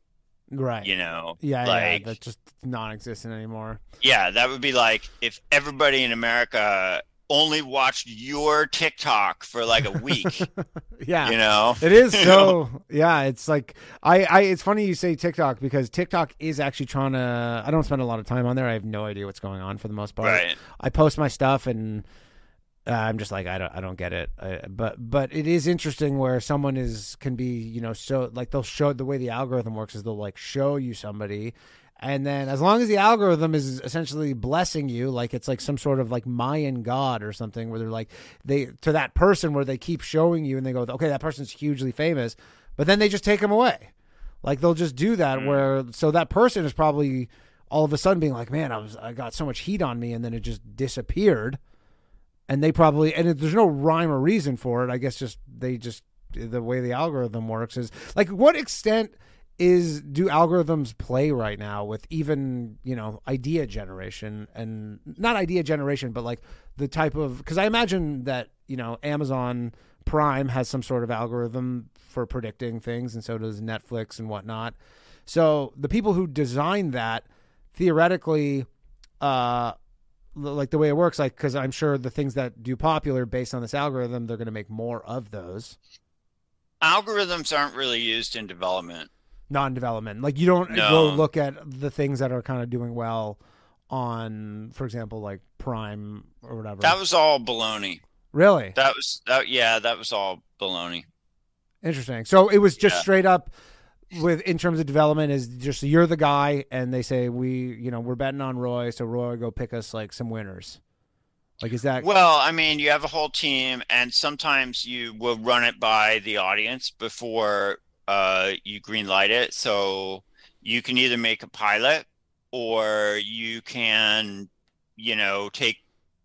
S2: Right.
S3: you know
S2: Yeah, yeah,
S3: like
S2: that's just non-existent anymore.
S3: yeah that would be like if everybody in america only watched your tiktok for like a week *laughs*
S2: yeah.
S3: you know
S2: It is *laughs* so yeah, it's like I, I it's funny you say TikTok because TikTok is actually trying to I don't spend a lot of time on there. I have no idea what's going on for the most part.
S3: right
S2: I post my stuff and uh, I'm just like I don't I don't get it. But but it is interesting where someone is can be you know so like they'll show the way the algorithm works is they'll like show you somebody. And then, as long as the algorithm is essentially blessing you, like it's like some sort of like Mayan god or something, where they're like they to that person where they keep showing you, and they go, okay, that person's hugely famous, but then they just take them away. Like they'll just do that, where so that person is probably all of a sudden being like, man, I was I got so much heat on me, and then it just disappeared and they probably and there's no rhyme or reason for it. I guess just they just the way the algorithm works is like what extent is do algorithms play right now with even you know idea generation and not idea generation but like the type of because I imagine that you know Amazon Prime has some sort of algorithm for predicting things and so does Netflix and whatnot. So the people who designed that theoretically uh like the way it works like because i'm sure the things that do popular based on this algorithm they're going to make more of those.
S3: Algorithms aren't really used in development.
S2: Non-development. Like you don't
S3: No.
S2: go look at the things that are kind of doing well on for example like prime or whatever.
S3: That was all baloney.
S2: Really?
S3: That was that yeah that was all baloney.
S2: Interesting. So it was just
S3: Yeah.
S2: straight up with in terms of development is just you're the guy and they say we you know we're betting on roy so roy go pick us like some winners like is that
S3: Well, I mean, you have a whole team, and sometimes you will run it by the audience before uh, you green light it. So you can either make a pilot, or you can, you know, take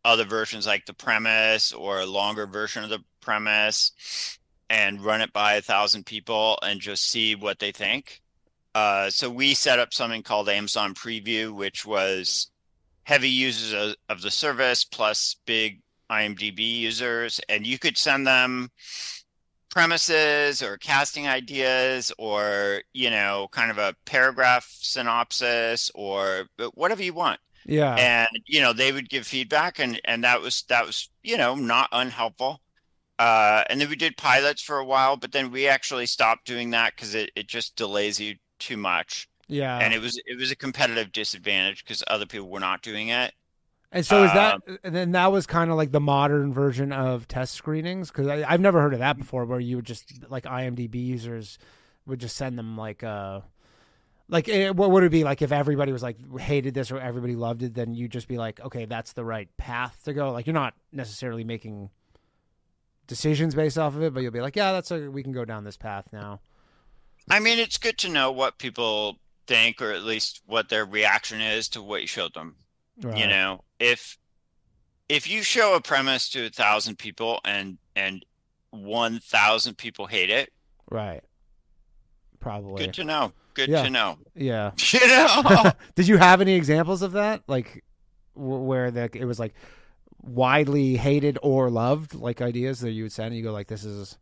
S3: other versions like the premise or a longer version of the premise and run it by a thousand people and just see what they think. Uh, so we set up something called Amazon Preview, which was heavy users of, of the service plus big IMDb users, and you could send them premises or casting ideas or you know kind of a paragraph synopsis or whatever you want.
S2: Yeah.
S3: And you know they would give feedback and and that was that was you know not unhelpful uh and then we did pilots for a while but then we actually stopped doing that because it, it just delays you too much
S2: yeah
S3: and it was it was a competitive disadvantage because other people were not doing it
S2: And so is that,
S3: Um,
S2: and then that was kind of like the modern version of test screenings? Because I've never heard of that before, where you would just like IMDb users would just send them like uh like eh, what would it be like if everybody was like hated this or everybody loved it? Then you'd just be like, okay, that's the right path to go. Like you're not necessarily making decisions based off of it, but you'll be like, yeah, that's a we can go down this path now.
S3: i mean it's good to know what people think or at least what their reaction is to what you showed them you know if if you show a premise to a thousand people and and one thousand people hate it
S2: right? Probably.
S3: good to know good
S2: Yeah.
S3: to know
S2: yeah. *laughs*
S3: you know *laughs*
S2: Did you have any examples of that, like where the it was like widely hated or loved, like ideas that you would send? And you go like, "This is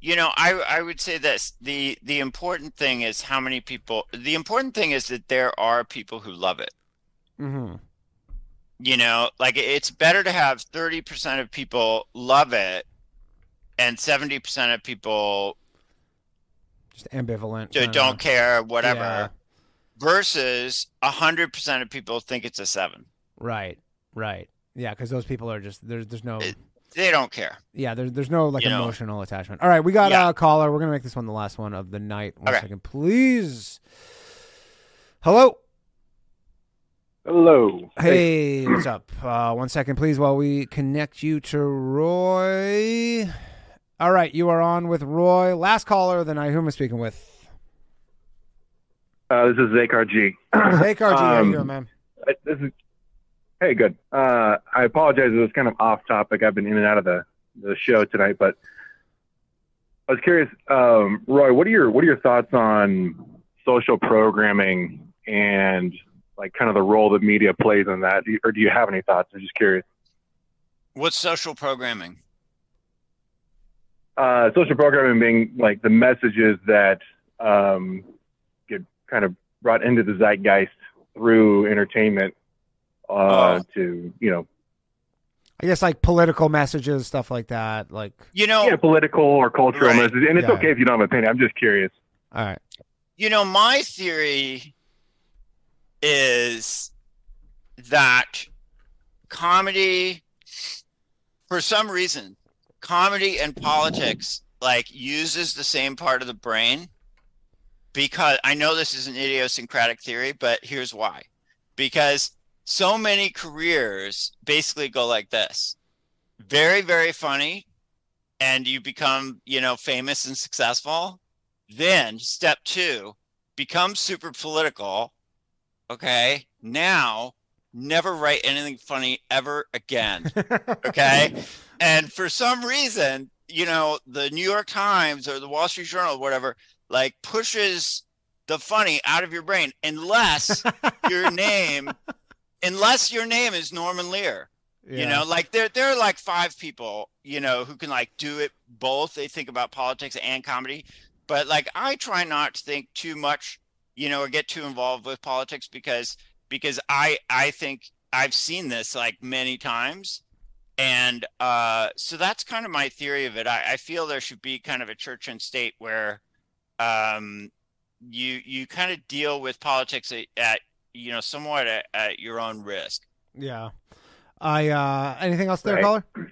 S3: you know i i would say this the the important thing is how many people the important thing is that there are people who love it
S2: mm-hmm.
S3: you know like it's better to have 30% of people love it and 70% of people
S2: just ambivalent."
S3: don't care whatever
S2: Yeah.
S3: versus 100% of people think it's a 7
S2: Right, right, yeah, because those people are just there's there's no
S3: It- they don't care
S2: yeah there's there's no like
S3: you know.
S2: emotional attachment. All right, we got
S3: Yeah.
S2: a caller. We're gonna make this one the last one of the night. One
S3: Okay.
S2: second, please. Hello.
S5: Hello.
S2: Hey, what's up? Uh, one second, please, while we connect you to Roy. All right, you are on with Roy. Last caller of the night. Who am I speaking with?
S8: Uh, this is Zakar G.
S2: Hey, Karji, how you
S8: Um,
S2: doing, man?
S8: this is hey, good. Uh, I apologize. It was kind of off topic. I've been in and out of the the show tonight, but I was curious, um, Roy. What are your what are your thoughts on social programming and like kind of the role that media plays in that? Do you- Or do you have any thoughts? I'm just curious.
S3: What's social programming?
S8: Uh, social programming being like the messages that um, get kind of brought into the zeitgeist through entertainment uh,
S3: Oh.
S8: to you know
S2: I guess like political messages, stuff like that. Like,
S3: You know,
S8: yeah political or cultural
S3: Right.
S8: messages. And it's
S2: Yeah.
S8: okay if you don't have an opinion. I'm just curious.
S2: all right,
S3: you know, my theory is that comedy, for some reason, comedy and politics like uses the same part of the brain. Because I know this is an idiosyncratic theory, but here's why. Because so many careers basically go like this very, very funny, and you become, you know, famous and successful. Then step two, become super political. Okay. Now, never write anything funny ever again. *laughs* Okay. and for some reason, you know, the New York Times or the Wall Street Journal or whatever, like pushes the funny out of your brain unless your *laughs* name, unless your name is Norman Lear. You know, like there there are like five people, you know, who can like do it both. They think about politics and comedy. But like I try not to think too much, you know, or get too involved with politics because because I I think I've seen this like many times. And uh so that's kind of my theory of it. I, I feel there should be kind of a church and state where um you you kind of deal with politics at, at you know somewhat at, at your own risk.
S2: yeah. I uh anything else there,
S8: Right.
S2: caller? You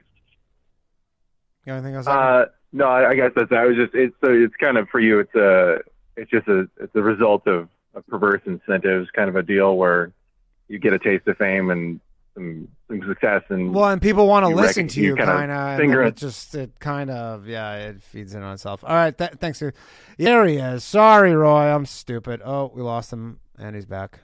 S2: got anything else?
S8: Uh, no, I, I guess that's. I was just. It's so. It's kind of for you. It's a. It's just a. It's a result of, of perverse incentives, kind of a deal where you get a taste of fame and some some success and
S2: well, and people want to listen
S8: reckon-
S2: to
S8: you
S2: you,
S8: kinda
S2: kind
S8: finger
S2: It
S8: it.
S2: just it kind of yeah, it feeds in on itself. All right, th- thanks. Dude. There he is. Sorry, Roy. I'm stupid. Oh, we lost him, and he's back.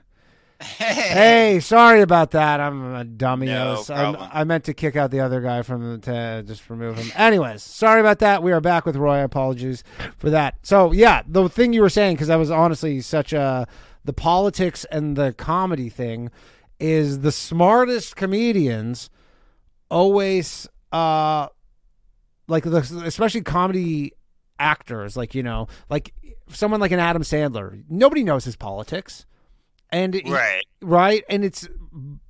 S2: Hey, *laughs* hey, sorry about that. I'm a dummy. I,
S3: No
S2: I'm- I meant to kick out the other guy from the to just remove him. Anyways, sorry about that. We are back with Roy. Apologies for that. So yeah, the thing you were saying because I was honestly such a the politics and the comedy thing is the smartest comedians always uh like the especially comedy actors like you know like someone like an Adam Sandler nobody knows his politics and
S3: right.
S2: right? And it's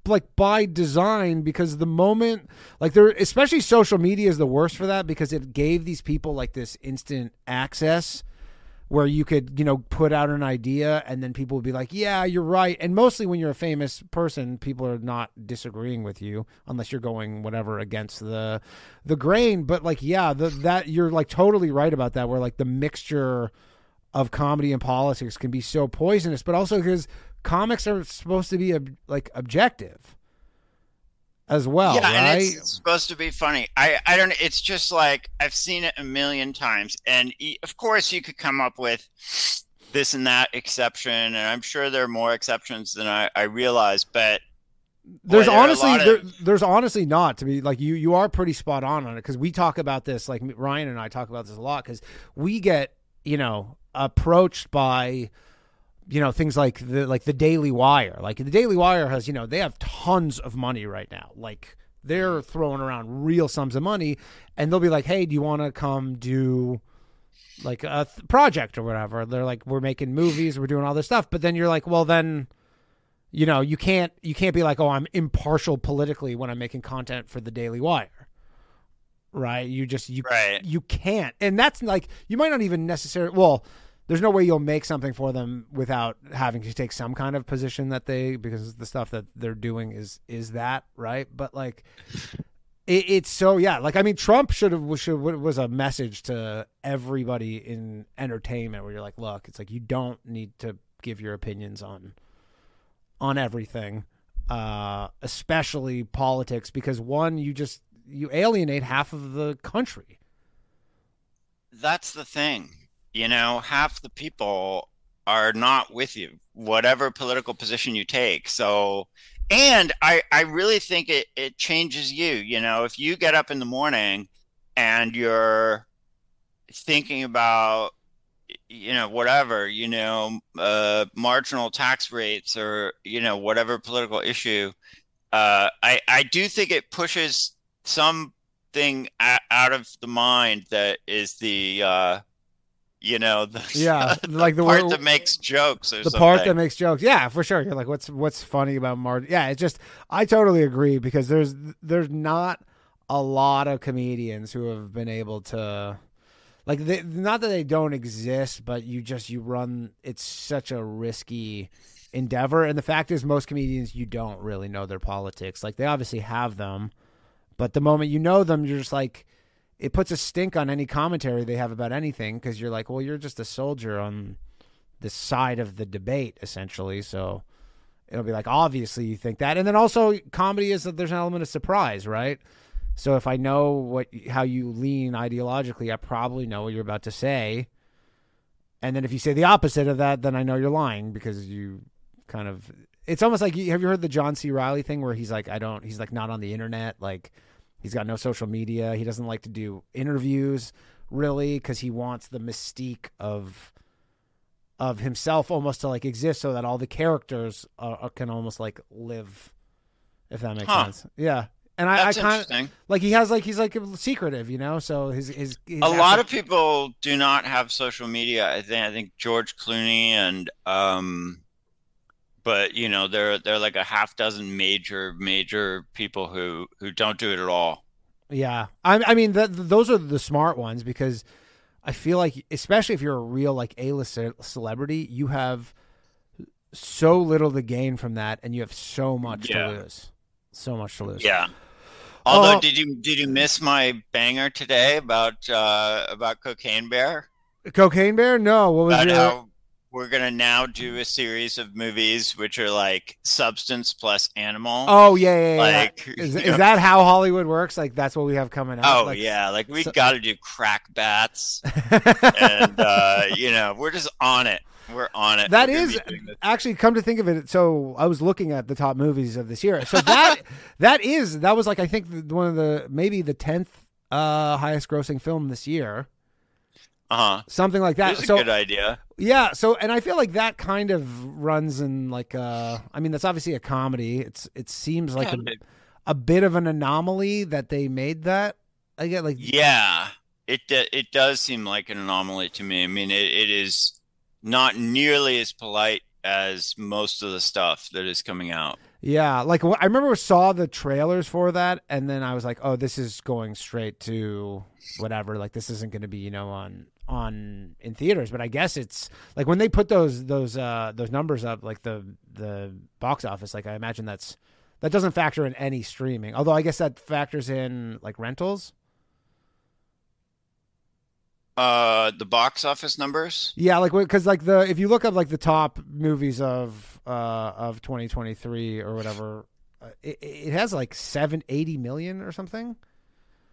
S2: like by design because the moment like there especially social media is the worst for that because it gave these people like this instant access where you could you know put out an idea and then people would be like yeah you're right. And mostly when you're a famous person people are not disagreeing with you unless you're going whatever against the the grain. But like yeah the, that you're like totally right about that where like the mixture of comedy and politics can be so poisonous. But also because comics are supposed to be ob- like objective as well
S3: yeah, and
S2: right
S3: it's supposed to be funny. I I don't. It's just like I've seen it a million times, and e- of course you could come up with this and that exception, and I'm sure there are more exceptions than I I realize. But
S2: there's
S3: Boy, there
S2: honestly there,
S3: of-
S2: there's honestly not to be like you you are pretty spot on on it because we talk about this like ryan and i talk about this a lot because we get you know approached by you know things like the like the daily wire. Like the daily wire has you know they have tons of money right now. Like they're throwing around real sums of money and they'll be like hey do you want to come do like a th- project or whatever? They're like we're making movies we're doing all this stuff. But then you're like well then you know you can't you can't be like oh i'm impartial politically when i'm making content for the daily wire. Right? You just you
S3: Right.
S2: you can't. And that's like you might not even necessarily well there's no way you'll make something for them without having to take some kind of position that they because the stuff that they're doing is is that right? But like it, it's so yeah like i mean trump should have should was a message to everybody in entertainment where you're like look it's like you don't need to give your opinions on on everything uh especially politics because one you just you alienate half of the country.
S3: That's the thing, you know. Half the people are not with you, whatever political position you take. So, and I, I really think it, it changes you. You know, if you get up in the morning and you're thinking about, you know, whatever, you know, uh, marginal tax rates or, you know, whatever political issue, uh, I, I do think it pushes something out of the mind that is the, uh, you know, the,
S2: Yeah, *laughs* like the
S3: part
S2: wor-
S3: that makes jokes or
S2: the
S3: something.
S2: part that makes jokes. Yeah, for sure. You're like, what's what's funny about Martin? Yeah, it's just I totally agree because there's there's not a lot of comedians who have been able to like they, not that they don't exist, but you just you run it's such a risky endeavor and the fact is most comedians you don't really know their politics. Like they obviously have them, but the moment you know them you're just like it puts a stink on any commentary they have about anything because you're like, well, you're just a soldier on this side of the debate, essentially. So it'll be like, obviously, you think that, and then also comedy is that there's an element of surprise, right? So if I know what how you lean ideologically, I probably know what you're about to say. And then if you say the opposite of that, then I know you're lying because you kind of. It's almost like have you heard the John C. Reilly thing where he's like, I don't. He's like not on the internet, like. He's got no social media. He doesn't like to do interviews really because he wants the mystique of of himself almost to like exist so that all the characters uh, uh, can almost like live if that makes
S3: Huh.
S2: sense yeah and i, I kind of like he has like he's like secretive you know so his his, his
S3: a lot of people do not have social media. I think I think George Clooney and um but you know, there there are like a half dozen major major people who who don't do it at all.
S2: Yeah, I, I mean, th those are the smart ones because I feel like, especially if you're a real like A-list ce- celebrity, you have so little to gain from that, and you have so much
S3: Yeah.
S2: to lose. So much to lose.
S3: Yeah. Although
S2: Oh.
S3: did you did you miss my banger today about uh about Cocaine Bear?
S2: Cocaine Bear? No. What was
S3: About
S2: your?
S3: how we're gonna now do a series of movies which are like substance plus animal.
S2: Oh yeah, yeah, yeah.
S3: Like, *laughs*
S2: is, is that how Hollywood works? Like that's what we have coming out.
S3: Oh
S2: Like,
S3: yeah, like we
S2: so-
S3: got to do crack bats, *laughs* and uh, you know we're just on it. We're on it.
S2: That is
S3: be doing this.
S2: actually come to think of it. So I was looking at the top movies of this year. So that *laughs* that is that was like I think one of the maybe the tenth uh, highest grossing film this year,
S3: uh-huh.
S2: something like that. So
S3: good idea.
S2: yeah, so and I feel like that kind of runs in like uh, I mean that's obviously a comedy. It's it seems like
S3: Yeah,
S2: a, a bit of an anomaly that they made that. I get like
S3: Yeah, it it does seem like an anomaly to me. I mean, it, it is not nearly as polite as most of the stuff that is coming out.
S2: Yeah, like I remember saw the trailers for that, and then I was like, "Oh, this is going straight to whatever. Like this isn't going to be, you know, on on in theaters." But I guess it's like when they put those those uh those numbers up, like the the box office. Like I imagine that's that doesn't factor in any streaming. Although I guess that factors in like rentals.
S3: Uh, the box office numbers.
S2: Yeah, like because like the if you look up like the top movies of uh of 2023 or whatever, uh, it, it has like seven eighty million or something.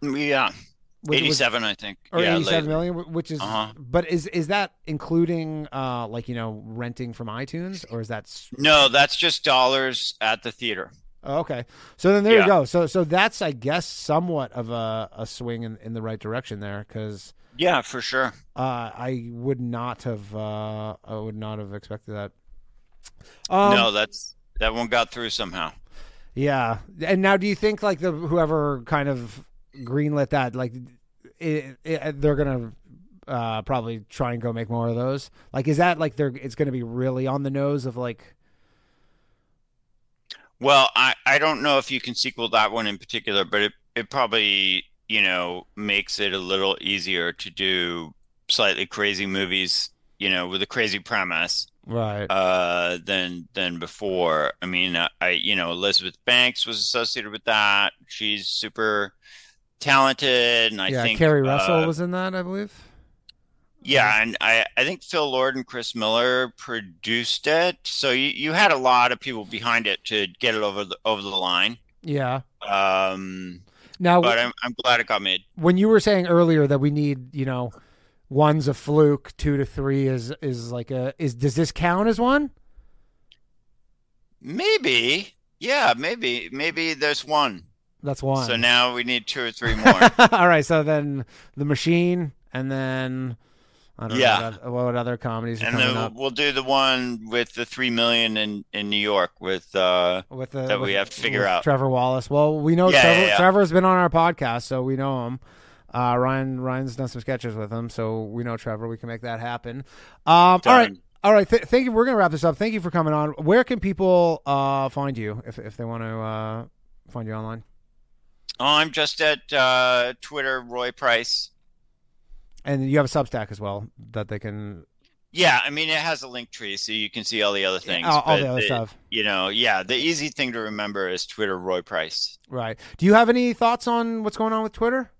S3: Yeah,
S2: Which- which-
S3: eighty-seven, I think.
S2: or
S3: yeah,
S2: eighty-seven
S3: lately.
S2: million, wh- which is.
S3: Uh-huh.
S2: But is is that including uh like you know renting from iTunes or is that?
S3: No, that's just dollars at the theater.
S2: Oh, okay, so then there you go. So so that's I guess somewhat of a a swing in in the right direction there because
S3: Yeah, for sure.
S2: uh I would not have uh I would not have expected that. Um,
S3: no, that's that one got through somehow.
S2: Yeah, and now do you think like the whoever kind of greenlit that like it, it, they're gonna uh, probably try and go make more of those? Like, is that like they're it's gonna be really on the nose of like
S3: Well, I, I don't know if you can sequel that one in particular, but it, it probably, you know, makes it a little easier to do slightly crazy movies, you know, with a crazy premise,
S2: right?
S3: uh, than than before. I mean, I, I you know, Elizabeth Banks was associated with that. She's super talented, and I
S2: yeah,
S3: think
S2: Keri Russell
S3: uh,
S2: was in that, I believe.
S3: yeah, and I, I think Phil Lord and Chris Miller produced it. So you, you had a lot of people behind it to get it over the over the line.
S2: Yeah.
S3: Um,
S2: Now,
S3: but I'm I'm glad it got made.
S2: when you were saying earlier that we need, you know, one's a fluke, two to three is is like a is does this count as one?
S3: Maybe. Yeah, maybe. Maybe there's one.
S2: That's one.
S3: So now we need two or three *laughs* more.
S2: All right, so then the machine, and then I don't
S3: Yeah.
S2: know what, what other comedies are
S3: and
S2: coming
S3: then
S2: up
S3: we'll do the one with the three million in in New York with uh
S2: with the
S3: that we have to figure out.
S2: Trevor Wallace. Well, we know
S3: Yeah,
S2: Trevor.
S3: yeah, yeah.
S2: Trevor's been on our podcast, so we know him. Uh, Ryan Ryan's done some sketches with him, so we know Trevor. We can make that happen. Um, all right. All right, Th- thank you. We're gonna wrap this up. Thank you for coming on. Where can people uh, find you if if they want to uh, find you online?
S3: Oh, I'm just at uh Twitter Roy Price.
S2: And you have a Substack as well that they can
S3: Yeah, I mean it has a link tree so you can see all the other things.
S2: all, all the other stuff.
S3: You know, yeah, the easy thing to remember is Twitter Roy Price.
S2: Right. Do you have any thoughts on what's going on with Twitter?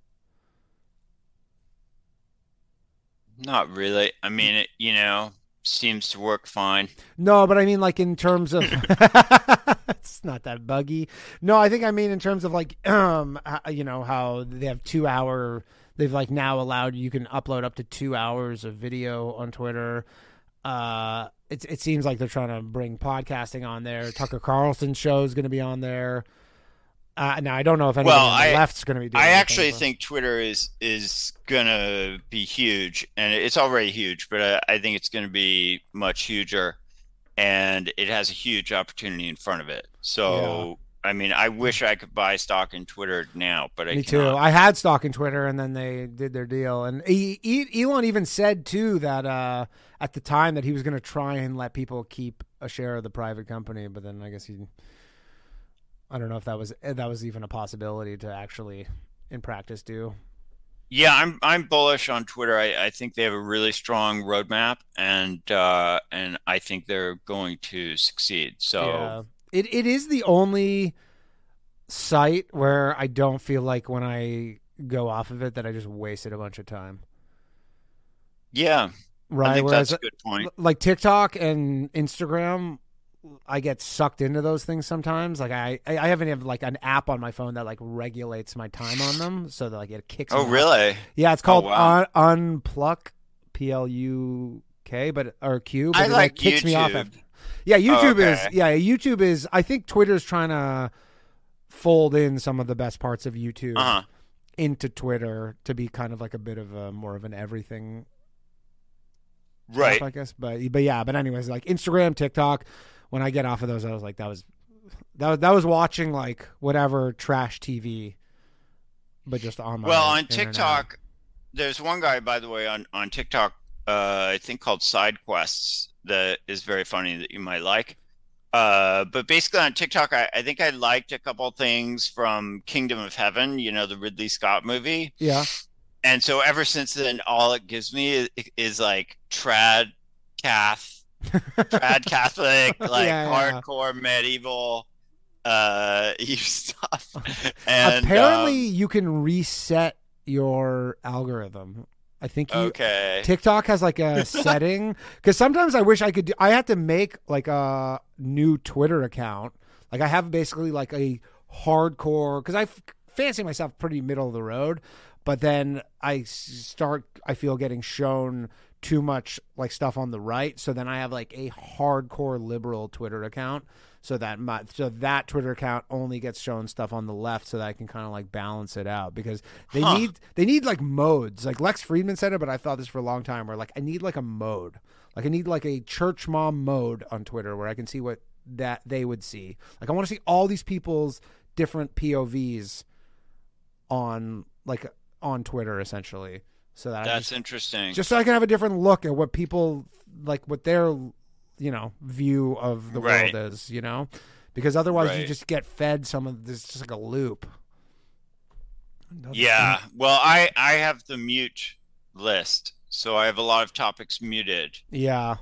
S3: Not really. I mean, it, you know, seems to work fine.
S2: No, but I mean like in terms of *laughs* *laughs* it's not that buggy. No, I think I mean in terms of like *clears throat* um you know how they have 2 hour they've like now allowed you can upload up to 2 hours of video on Twitter. Uh it it seems like they're trying to bring podcasting on there. Tucker Carlson's show is going to be on there. Uh, now I don't know if anybody
S3: Well,
S2: on the
S3: I-
S2: left's going to be doing
S3: I
S2: anything,
S3: actually
S2: but-
S3: think Twitter is is gonna be huge, and it's already huge, but I, I think it's gonna be much huger, and it has a huge opportunity in front of it. So, I mean, I wish I could buy stock in Twitter now, but I
S2: Me too. I had stock in Twitter, and then they did their deal. And Elon even said too that uh, at the time that he was going to try and let people keep a share of the private company, but then I guess he, I don't know if that was that was even a possibility to actually, in practice, do.
S3: Yeah, I'm I'm bullish on Twitter. I, I think they have a really strong roadmap, and uh, and I think they're going to succeed. So.
S2: Yeah. It it is the only site where I don't feel like when I go off of it that I just wasted a bunch of time.
S3: Yeah,
S2: Right.
S3: I think
S2: Whereas
S3: that's a good point.
S2: Like TikTok and Instagram, I get sucked into those things sometimes. Like I, I haven't have like an app on my phone that like regulates my time on them, so that like it kicks.
S3: Oh,
S2: me off.
S3: Oh, really?
S2: Yeah, it's oh, called
S3: wow.
S2: un- Unpluck, P L U K, but or Q. But
S3: I
S2: it
S3: like
S2: kicks me off.
S3: YouTube.
S2: After. Yeah, YouTube
S3: okay.
S2: is. Yeah, YouTube is. I think Twitter's trying to fold in some of the best parts of YouTube
S3: Uh huh.
S2: into Twitter to be kind of like a bit of a more of an everything
S3: Right.
S2: app, I guess. But but yeah, but anyways, like Instagram, TikTok. When I get off of those, I was like, that was that was that was watching like whatever trash TV, but just on my
S3: Well, on
S2: internet.
S3: TikTok, there's one guy, by the way, on on TikTok, uh, I think called Side Quests, that is very funny that you might like. Uh, but basically on TikTok, I, I think I liked a couple things from Kingdom of Heaven, you know, the Ridley Scott movie.
S2: Yeah,
S3: And so ever since then, all it gives me is, is like trad cath, *laughs* trad Catholic, like
S2: Yeah, yeah.
S3: hardcore medieval uh *laughs* stuff. *laughs* And
S2: apparently
S3: um,
S2: you can reset your algorithm. I think you,
S3: okay.
S2: TikTok has like a *laughs* setting because sometimes I wish I could. Do, I have to make like a new Twitter account. Like I have basically like a hardcore because I f- fancy myself pretty middle of the road, but then I start. I feel getting shown too much like stuff on the right, so then I have like a hardcore liberal Twitter account. So that my so that Twitter account only gets shown stuff on the left, so that I can kind of like balance it out because they
S3: Huh.
S2: need they need like modes. Like Lex Fridman said it, but I thought this for a long time. Where like I need like a mode, like I need like a church mom mode on Twitter where I can see what that they would see. Like I want to see all these people's different POVs on like on Twitter essentially, so that
S3: That's
S2: just,
S3: interesting.
S2: just so I can have a different look at what people like what their you know view of the
S3: Right.
S2: world is. You know, because otherwise you just get fed some of this just like a loop.
S3: yeah. Well, I I have the mute list, so I have a lot of topics muted.
S2: Yeah.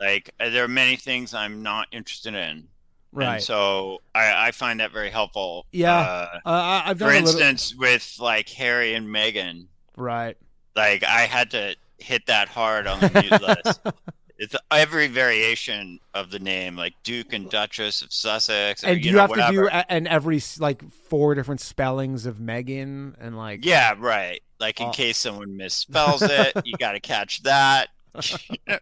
S3: Like uh, there are many things I'm not interested in.
S2: Right.
S3: And so I, I find that very helpful.
S2: Yeah.
S3: Uh,
S2: Uh, I've done
S3: for
S2: a little-
S3: instance, with like Harry and Meghan,
S2: right.
S3: like I had to hit that hard on the mute list. *laughs* It's every variation of the name, like Duke and Duchess of Sussex,
S2: And do you,
S3: know,
S2: have
S3: whatever.
S2: to do a- and every like four different spellings of Megan and like
S3: Yeah, right. Like in
S2: Oh.
S3: case someone misspells it, you *laughs* got to catch that. *laughs* but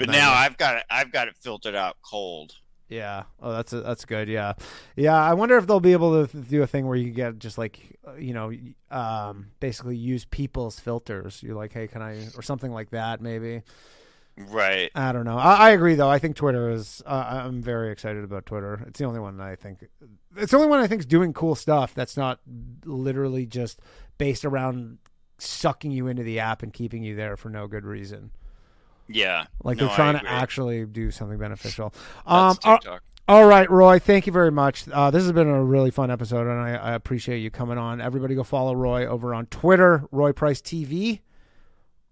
S2: Nice.
S3: now I've got it. I've got it filtered out cold.
S2: Yeah. Oh, that's a, that's good. Yeah, yeah. I wonder if they'll be able to do a thing where you get just like you know, um, basically use people's filters. You're like, hey, can I, or something like that, maybe.
S3: Right.
S2: I don't know. I, I agree though. I think Twitter is. Uh, I'm very excited about Twitter. It's the only one I think. It's the only one I think is doing cool stuff. That's not literally just based around sucking you into the app and keeping you there for no good reason.
S3: Yeah.
S2: Like
S3: No,
S2: they're trying to actually do something beneficial. Um,
S6: That's
S2: all-
S6: TikTok.
S2: all right, Roy. Thank you very much. Uh, this has been a really fun episode, and I, I appreciate you coming on. Everybody, go follow Roy over on Twitter, Roy Price TV.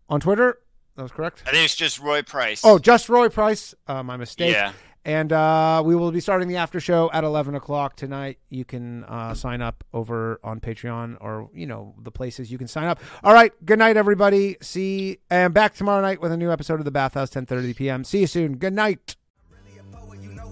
S2: On Twitter, that was correct.
S3: I think it's just Roy Price.
S2: Oh, just Roy Price. Uh, my mistake.
S3: yeah.
S2: And uh, we will be starting the after show at 11 o'clock tonight. You can uh, sign up over on Patreon or, you know, the places you can sign up. All right. Good night, everybody. See, and back tomorrow night with a new episode of the Bathhouse, 10.30 p.m. See you soon. Good night.